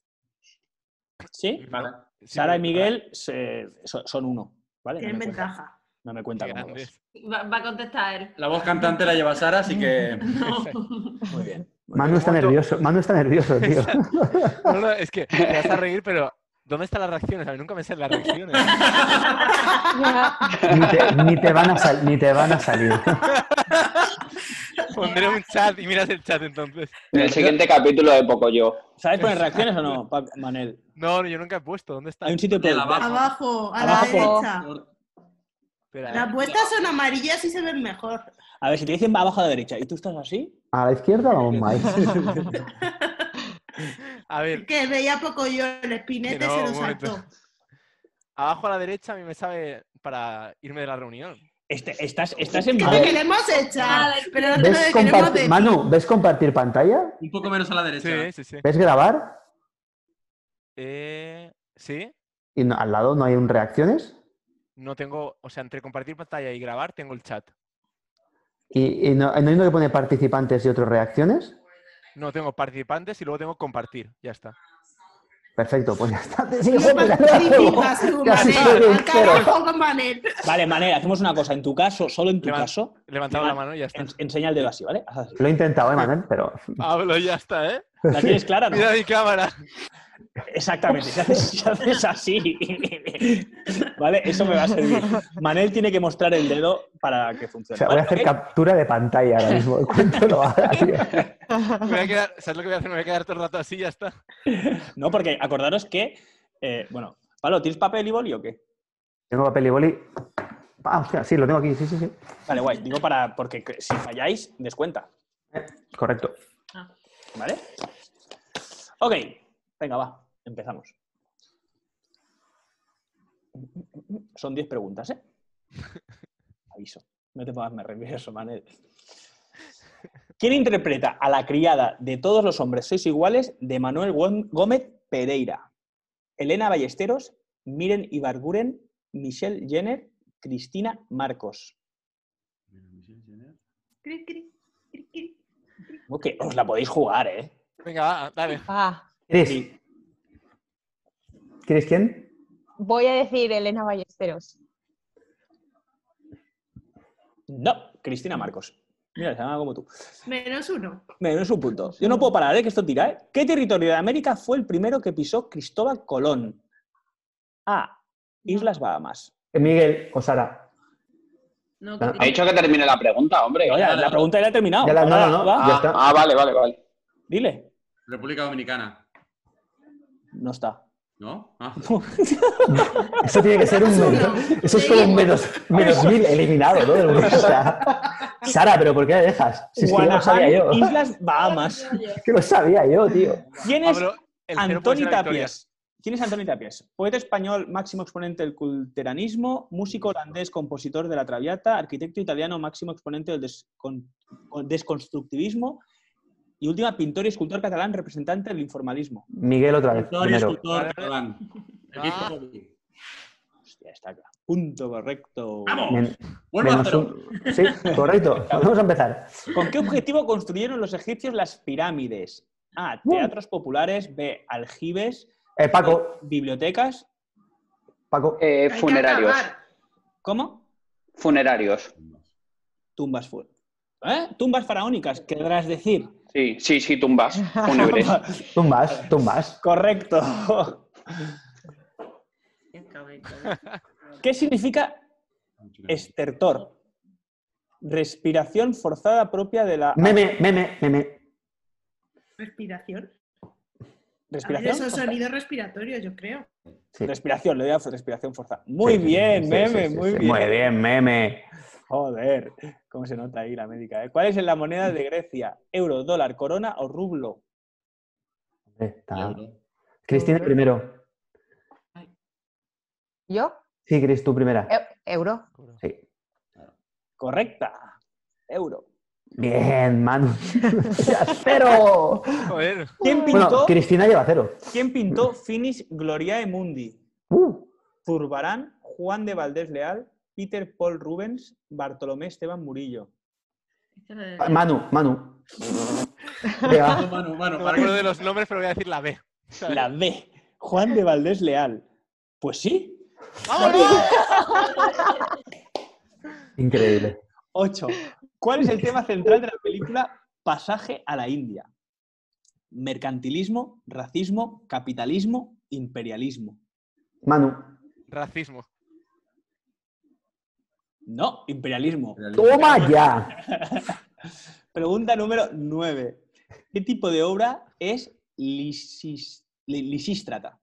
¿Sí? Vale. Sí, Sara y Miguel se- son, uno, ¿vale? No Tienen me cuenta- ventaja. No me cuenta dos. Va, va a contestar él. La voz cantante la lleva Sara, así que. No. Muy bien. Manu está nervioso. Manu está nervioso, tío. No, no, es que te vas a reír, pero ¿dónde están las reacciones? A mí nunca me salen las reacciones. Ni te, ni te van, a sal- ni te van a salir. Pondré un chat y miras el chat entonces. En el siguiente capítulo de Poco Yo. ¿Sabes poner reacciones o no, Manel? No, yo nunca he puesto. ¿Dónde está? Hay un sitio la abajo. Abajo, a Abajo la por- derecha. Espera, ¿eh? Las vuestras son amarillas y se ven mejor. A ver, si te dicen va abajo a la derecha y tú estás así, ¿A la izquierda vamos más? A ver, Que veía poco yo, el espinete no, se lo saltó. abajo a la derecha a mí me sabe para irme de la reunión. este- estás, estás en Que te queremos echar, pero no te ¿Ves queremos compartir, de Manu, ¿ves compartir pantalla? Un poco menos a la derecha. Sí, sí, sí. ¿Ves grabar? Eh, ¿Sí? Y no- al lado no hay un reacciones. No tengo, o sea, entre compartir pantalla y grabar tengo el chat. Y, y no, no hay uno que pone participantes y otros reacciones. No tengo participantes y luego tengo compartir. Ya está. Perfecto, pues ya está. Sí, No joder, participas tú, Manel. Manel. Vale, Manel, hacemos una cosa. En tu caso, solo en tu caso, He levantado la mano y ya está. en- enseña el dedo así, ¿vale? Así. Lo he intentado, ¿eh, Manuel? Pero Pablo, ya está, ¿eh? ¿La tienes clara? No? Mira mi cámara. Exactamente. Si haces, si haces así, ¿vale? Eso me va a servir. Manel tiene que mostrar el dedo para que o funcione. sea, voy a hacer captura de pantalla ahora mismo. lo haga, tío. Me voy a quedar, ¿Sabes lo que voy a hacer? Me voy a quedar todo el rato así y ya está. No, porque acordaros que, eh, bueno, Pablo, ¿tienes papel y boli o qué? Tengo papel y boli. Ah, hostia, sí, lo tengo aquí, sí, sí, sí. Vale, guay. Digo para, porque que- si falláis, descuenta. Correcto. ¿Vale? Ok, venga, va, empezamos. Son 10 preguntas, ¿eh? Aviso. No te pongas más nervioso, Manel. ¿Quién interpreta a la criada de todos los hombres sois iguales de Manuel Gó- Gómez Pereira? Elena Ballesteros, Miren Ibarguren, Michelle Jenner, Cristina Marcos. Cri, cri, cri, cri. Os la podéis jugar, ¿eh? Venga, va, dale. Ah. Sí. ¿Quieres quién? voy a decir Elena Ballesteros. No, Cristina Marcos. Mira, se llama como tú. Menos uno. Menos un punto. Yo no puedo parar, ¿eh? que esto tira. ¿eh? ¿Qué territorio de América fue el primero que pisó Cristóbal Colón? A. Islas Bahamas. Eh, Miguel o Sara. No, Ah, He dicho que termine la pregunta, hombre. Oye, la pregunta ya ha terminado. Ya la- no, no, no. va. ya está. ah, vale, vale, vale. Dile. República Dominicana. No está. ¿No? Ah. Eso tiene que ser un menos. Eso es como un menos, menos mil eliminado, ¿no? O sea, Sara, ¿pero por qué la dejas? Si es que lo sabía yo. Islas Bahamas. Es que lo sabía yo, tío. ¿Quién es cero puede Antoni. Tapies? ¿Quién es Antoni? Poeta español, máximo exponente del culteranismo, músico holandés, compositor de la Traviata, arquitecto italiano, máximo exponente del descon- desconstructivismo y última, pintor y escultor catalán, representante del informalismo. Miguel otra vez. Escultor y escultor catalán. Ah. Hostia, está claro. Punto correcto. ¡Vamos! Vuelvo a menos cero. un- Sí, correcto. Vamos a empezar. ¿Con qué objetivo construyeron los egipcios las pirámides? A. Teatros populares. B. Aljibes. Eh, Paco, Bibliotecas. Paco. Eh, funerarios. ¿Cómo? Funerarios. Tumbas fu- ¿Eh? Tumbas faraónicas, querrás decir. Sí, sí, sí, tumbas. Tumbas, tumbas. Correcto. ¿Qué significa estertor? Respiración forzada propia de la. Meme, meme, meme. Respiración. Respiración. esos sonidos respiratorios, yo creo. Sí. Respiración, le doy a respiración forzada. Muy Sí, bien, sí, meme, sí, sí, muy sí. bien. Muy bien, meme. Joder, cómo se nota ahí la médica. ¿eh? ¿Cuál es la moneda de Grecia? ¿Euro, dólar, corona o rublo? Está-. Cristina primero. ¿Yo? Sí, Cris, tú primera. Eu- euro. Sí. Correcta. Euro. Bien, Manu. ¡Cero! Joder. ¿Quién pintó, Bueno, Cristina lleva cero. ¿quién pintó Finis Gloriae Mundi? Uh, Zurbarán, Juan de Valdés Leal, Peter Paul Rubens, Bartolomé Esteban Murillo. De- Manu, Manu. Manu, Manu, Manu, para que- de los nombres, pero voy a decir la B. La B. Juan de Valdés Leal. Pues sí. increíble. 8. ¿Cuál es el tema central de la película Pasaje a la India? Mercantilismo, racismo, capitalismo, imperialismo. Manu. Racismo. No, imperialismo. ¡Toma ya! Pregunta número 9. ¿Qué tipo de obra es Lisis- Lisístrata?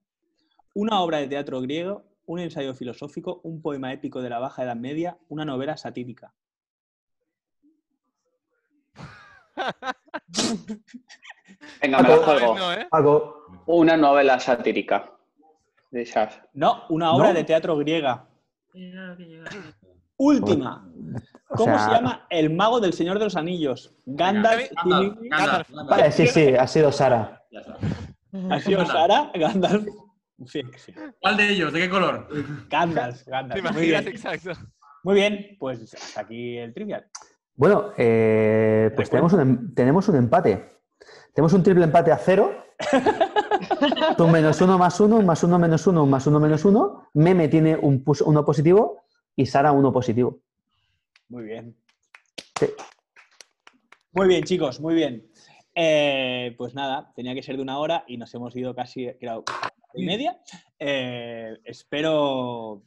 ¿Una obra de teatro griego, un ensayo filosófico, un poema épico de la Baja Edad Media, una novela satírica? Venga, me juego. No, ¿eh? Una novela satírica. De esas. No, una obra ¿No? de teatro griega. Última. O ¿Cómo sea, se llama el mago del Señor de los Anillos? Gandalf. Gandalf, Gimli- Gandalf, Gandalf. Vale, sí, sí, ha sido Sara. ¿Ha sido Sara? Gandalf. Sí, sí. ¿Cuál de ellos? ¿De qué color? Gandalf, ¿Te Gandalf. Muy imaginas? bien. Exacto. Muy bien, pues hasta aquí el trivial. Bueno, eh, pues tenemos un, em- tenemos un empate. Tenemos un triple empate a cero. Tú menos uno más uno, más uno menos uno, más uno menos uno. Meme tiene un uno positivo y Sara uno positivo. Muy bien. Sí. Muy bien, chicos, muy bien. Eh, pues nada, tenía que ser de una hora y nos hemos ido casi, hora y media. Eh, espero,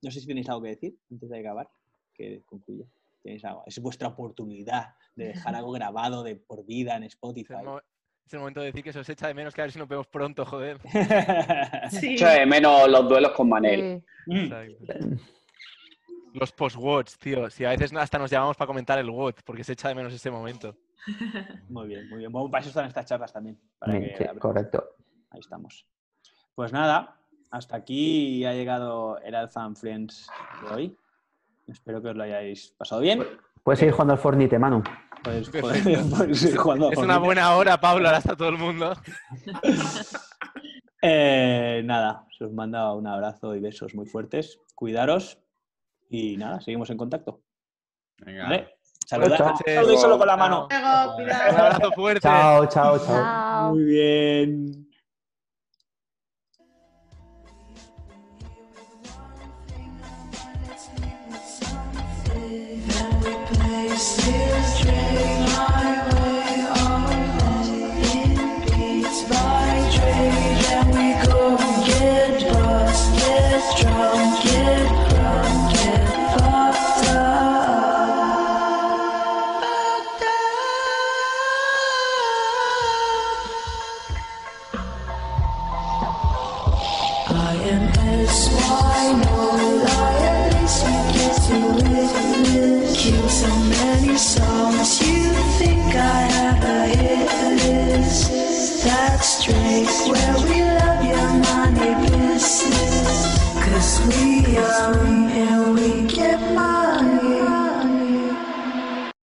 no sé si tenéis algo que decir antes de acabar, que concluya. ¿Tenéis algo? Es vuestra oportunidad de dejar algo grabado de por vida en Es Spotify. es el momento de decir que se os echa de menos que a ver si nos vemos pronto, joder. Sí. Echo de menos los duelos con Manel. Sí. Mm. Los post-watch, tío. Si a veces hasta nos llamamos para comentar el watch, porque se echa de menos ese momento. Muy bien, muy bien. Bueno, para eso están estas charlas también. Para Bien, que sí, hablemos. correcto. Ahí estamos. Pues nada, hasta aquí ha llegado el Alpha and Friends de hoy. Espero que os lo hayáis pasado bien. Puedes seguir jugando al Fortnite, Manu. Pues, pues, pues, seguir jugando al Es una buena hora, Pablo, ahora está todo el mundo. Eh, nada, os os mando un abrazo y besos muy fuertes. Cuidaros y nada, seguimos en contacto. Venga. ¿Vale? Saludad, Chao. saludad solo con la mano. Un abrazo fuerte. Chao, chao, chao. Chao. Muy bien.